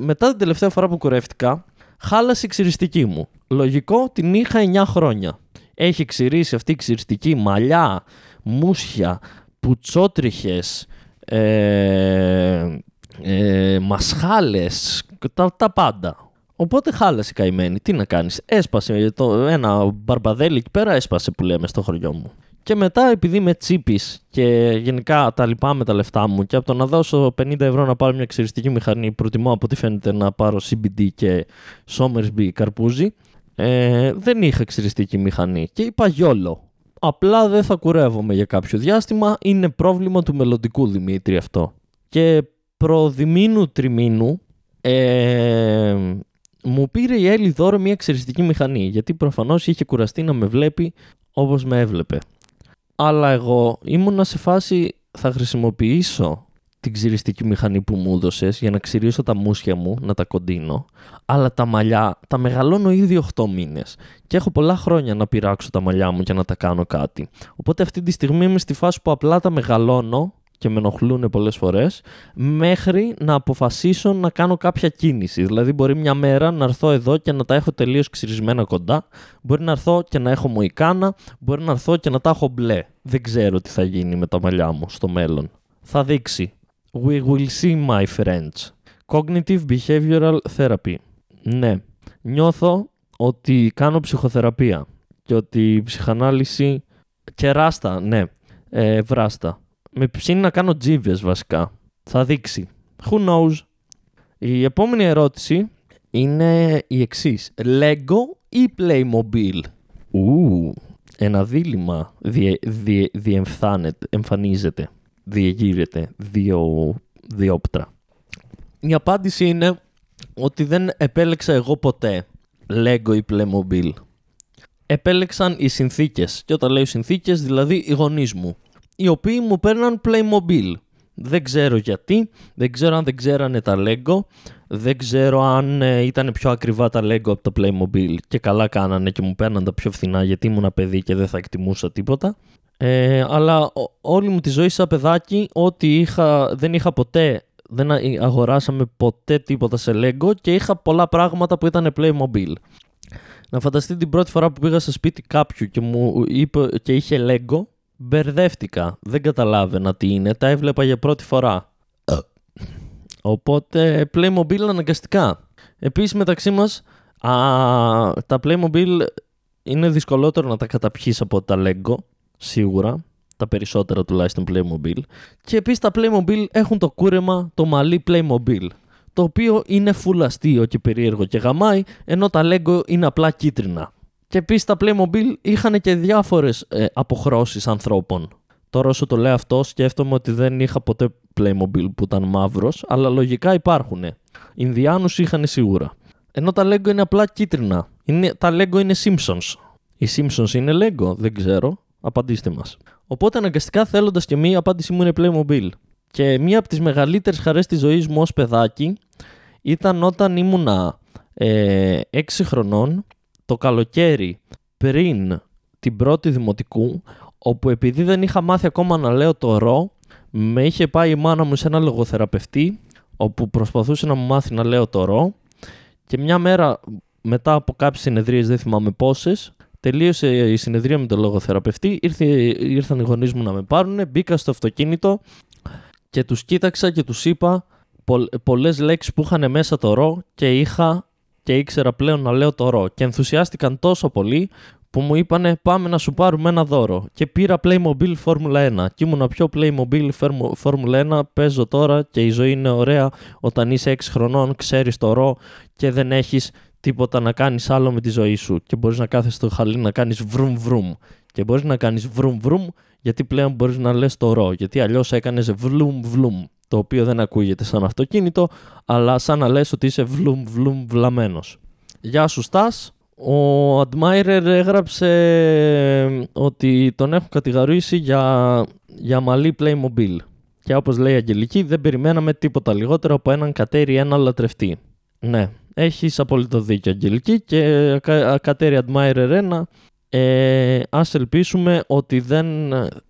Μετά την τελευταία φορά που κουρεύτηκα, χάλασε η ξυριστική μου. Λογικό την είχα 9 χρόνια. Έχει ξυρίσει αυτή η ξυριστική μαλλιά, μουσια, πουτσότριχες, ε, ε, μασχάλες, τα, τα πάντα. Οπότε χάλασε η καημένη. Τι να κάνεις. Έσπασε το, ένα μπαρμπαδέλι εκεί πέρα, έσπασε που λέμε στο χωριό μου. Και μετά, επειδή είμαι τσίπης και γενικά τα λυπάμαι τα λεφτά μου και από το να δώσω 50 ευρώ να πάρω μια εξαιρετική μηχανή, προτιμώ από ό,τι φαίνεται να πάρω CBD και Somersby καρπούζι, ε, δεν είχα εξαιρετική μηχανή. Και είπα γιόλο. Απλά δεν θα κουρεύομαι για κάποιο διάστημα. Είναι πρόβλημα του μελλοντικού Δημήτρη αυτό. Και προδημήνου τριμήνου ε, μου πήρε η Έλλη δώρο μια εξαιρετική μηχανή. Γιατί προφανώς είχε κουραστεί να με βλέπει όπως με έβλεπε. Αλλά εγώ ήμουνα σε φάση θα χρησιμοποιήσω την ξυριστική μηχανή που μου έδωσες για να ξυρίσω τα μουσια μου, να τα κοντίνω. Αλλά τα μαλλιά τα μεγαλώνω ήδη 8 μήνες. Και έχω πολλά χρόνια να πειράξω τα μαλλιά μου και να τα κάνω κάτι. Οπότε αυτή τη στιγμή είμαι στη φάση που απλά τα μεγαλώνω και με ενοχλούν πολλές φορές, μέχρι να αποφασίσω να κάνω κάποια κίνηση. Δηλαδή, μπορεί μια μέρα να έρθω εδώ και να τα έχω τελείως ξυρισμένα κοντά. Μπορεί να έρθω και να έχω μοϊκάνα. Μπορεί να έρθω και να τα έχω μπλε. Δεν ξέρω τι θα γίνει με τα μαλλιά μου στο μέλλον. Θα δείξει. We will see, my friends. Cognitive Behavioral Therapy. Ναι. Νιώθω ότι κάνω ψυχοθεραπεία και ότι η ψυχανάλυση κεράστα, ναι, ε, βράστα με ψήνει να κάνω τζίβες βασικά. Θα δείξει. Who knows; Η επόμενη ερώτηση είναι η εξής. Lego ή Playmobil; Ου, ένα δίλημα διε, διε, εμφανίζεται, διεγείρεται, δύο, διόπτρα. Η απάντηση είναι ότι δεν επέλεξα εγώ ποτέ Lego ή Playmobil. Επέλεξαν οι συνθήκες. Και όταν λέω συνθήκες, δηλαδή οι γονείς μου οι οποίοι μου παίρναν Playmobil. Δεν ξέρω γιατί, δεν ξέρω αν δεν ξέρανε τα Lego, δεν ξέρω αν ε, ήταν πιο ακριβά τα Lego από τα Playmobil και καλά κάνανε και μου παίρναν τα πιο φθηνά γιατί ήμουν παιδί και δεν θα εκτιμούσα τίποτα. Ε, αλλά όλη μου τη ζωή σαν παιδάκι, ότι είχα, δεν είχα ποτέ, δεν αγοράσαμε ποτέ τίποτα σε Lego και είχα πολλά πράγματα που ήταν Playmobil. Να φανταστείτε την πρώτη φορά που πήγα στο σπίτι κάποιου και μου είπε και είχε Lego μπερδεύτηκα. Δεν καταλάβαινα τι είναι. Τα έβλεπα για πρώτη φορά. Οπότε Playmobil αναγκαστικά. Επίσης μεταξύ μας α, τα Playmobil είναι δυσκολότερο να τα καταπιείς από τα Lego. Σίγουρα. Τα περισσότερα τουλάχιστον Playmobil. Και επίσης τα Playmobil έχουν το κούρεμα το μαλλί Playmobil. Το οποίο είναι full αστείο και περίεργο και γαμάει, ενώ τα Lego είναι απλά κίτρινα. Και επίσης τα Playmobil είχαν και διάφορες ε, αποχρώσεις ανθρώπων. Τώρα όσο το λέω αυτό, σκέφτομαι ότι δεν είχα ποτέ Playmobil που ήταν μαύρος, αλλά λογικά υπάρχουν. Ινδιάνους είχαν σίγουρα. Ενώ τα Lego είναι απλά κίτρινα. Είναι, τα Lego είναι Simpsons. Οι Simpsons είναι Lego, δεν ξέρω. Απαντήστε μας. Οπότε αναγκαστικά θέλοντας και μία, απάντησή μου είναι Playmobil. Και μία από τις μεγαλύτερες χαρές της ζωής μου ως παιδάκι ήταν όταν ήμουνα ε, 6 χρονών το καλοκαίρι πριν την πρώτη δημοτικού, όπου επειδή δεν είχα μάθει ακόμα να λέω το ρο, με είχε πάει η μάνα μου σε ένα λογοθεραπευτή, όπου προσπαθούσε να μου μάθει να λέω το ρο και μια μέρα μετά από κάποιες συνεδρίες, δεν θυμάμαι πόσες, τελείωσε η συνεδρία με τον λογοθεραπευτή, ήρθε, ήρθαν οι γονείς μου να με πάρουν, μπήκα στο αυτοκίνητο και τους κοίταξα και τους είπα πολλές λέξεις που είχαν μέσα το ρο και είχα και ήξερα πλέον να λέω το ρο. Και ενθουσιάστηκαν τόσο πολύ που μου είπανε πάμε να σου πάρουμε ένα δώρο. Και πήρα Playmobil Formula 1. Και ήμουν πιο Playmobil Formula 1. Παίζω τώρα και η ζωή είναι ωραία όταν είσαι 6 χρονών, ξέρεις το ρο και δεν έχεις τίποτα να κάνεις άλλο με τη ζωή σου και μπορείς να κάθεσαι στο χαλί να κάνεις βρουμ βρουμ και μπορείς να κάνεις βρουμ βρουμ γιατί πλέον μπορείς να λες το ρο γιατί αλλιώς έκανες βλουμ βλουμ το οποίο δεν ακούγεται σαν αυτοκίνητο αλλά σαν να λες ότι είσαι βλουμ βλουμ βλαμένος. Γεια σου Στάς, ο Admirer έγραψε ότι τον έχουν κατηγορήσει για, για μαλλί Playmobil. Και όπως λέει η Αγγελική, δεν περιμέναμε τίποτα λιγότερο από έναν κατέρι ένα λατρευτή. Ναι, έχεις απόλυτο δίκιο Αγγελική και κατέρι Admirer 1 ε, ας ελπίσουμε ότι δεν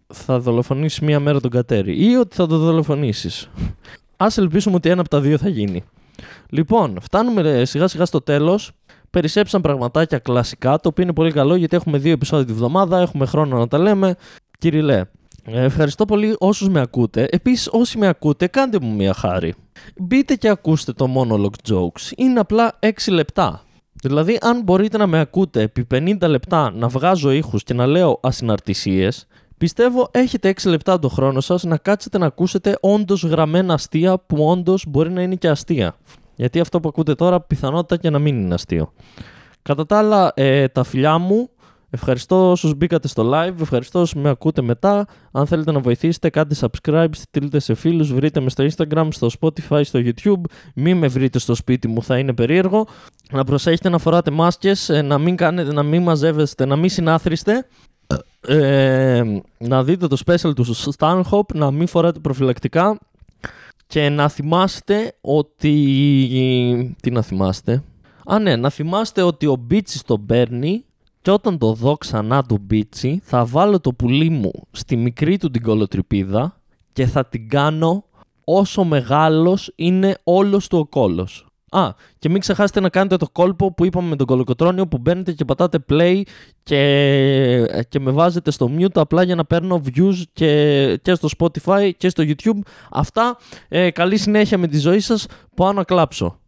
θα δολοφονήσεις μία μέρα τον κατέρι ή ότι θα το δολοφονήσεις. ας ελπίσουμε ότι ένα από τα δύο θα γίνει. Λοιπόν, φτάνουμε σιγά σιγά στο τέλος περισσέψαν πραγματάκια κλασικά, το οποίο είναι πολύ καλό γιατί έχουμε δύο επεισόδια τη βδομάδα, έχουμε χρόνο να τα λέμε. Κυριλέ, ευχαριστώ πολύ όσους με ακούτε. Επίσης όσοι με ακούτε κάντε μου μια χάρη. Μπείτε και ακούστε το monologue jokes. Είναι απλά 6 λεπτά. Δηλαδή αν μπορείτε να με ακούτε επί 50 λεπτά να βγάζω ήχους και να λέω ασυναρτησίες, Πιστεύω έχετε 6 λεπτά το χρόνο σας να κάτσετε να ακούσετε όντως γραμμένα αστεία που όντως μπορεί να είναι και αστεία. Γιατί αυτό που ακούτε τώρα πιθανότητα και να μην είναι αστείο. Κατά τα άλλα, ε, τα φιλιά μου, ευχαριστώ όσους μπήκατε στο live, ευχαριστώ όσους με ακούτε μετά. Αν θέλετε να βοηθήσετε, κάντε subscribe, στείλτε σε φίλους, βρείτε με στο Instagram, στο Spotify, στο YouTube. Μην με βρείτε στο σπίτι μου, θα είναι περίεργο. Να προσέχετε να φοράτε μάσκες, ε, να μην, κάνετε, να μην μαζεύεστε, να μην συνάθριστε. Ε, να δείτε το special του Stanhope, να μην φοράτε προφυλακτικά και να θυμάστε ότι... Τι να θυμάστε... Α, ναι, να θυμάστε ότι ο Μπίτσι τον παίρνει και όταν το δω ξανά του Μπίτσι θα βάλω το πουλί μου στη μικρή του την κολοτριπίδα και θα την κάνω όσο μεγάλος είναι όλος του ο κόλος. Α, και μην ξεχάσετε να κάνετε το κόλπο που είπαμε με τον κολοκοτρόνιο που μπαίνετε και πατάτε play και, και με βάζετε στο mute απλά για να παίρνω views και, και στο Spotify και στο YouTube. Αυτά, ε, καλή συνέχεια με τη ζωή σας, πάω να κλάψω.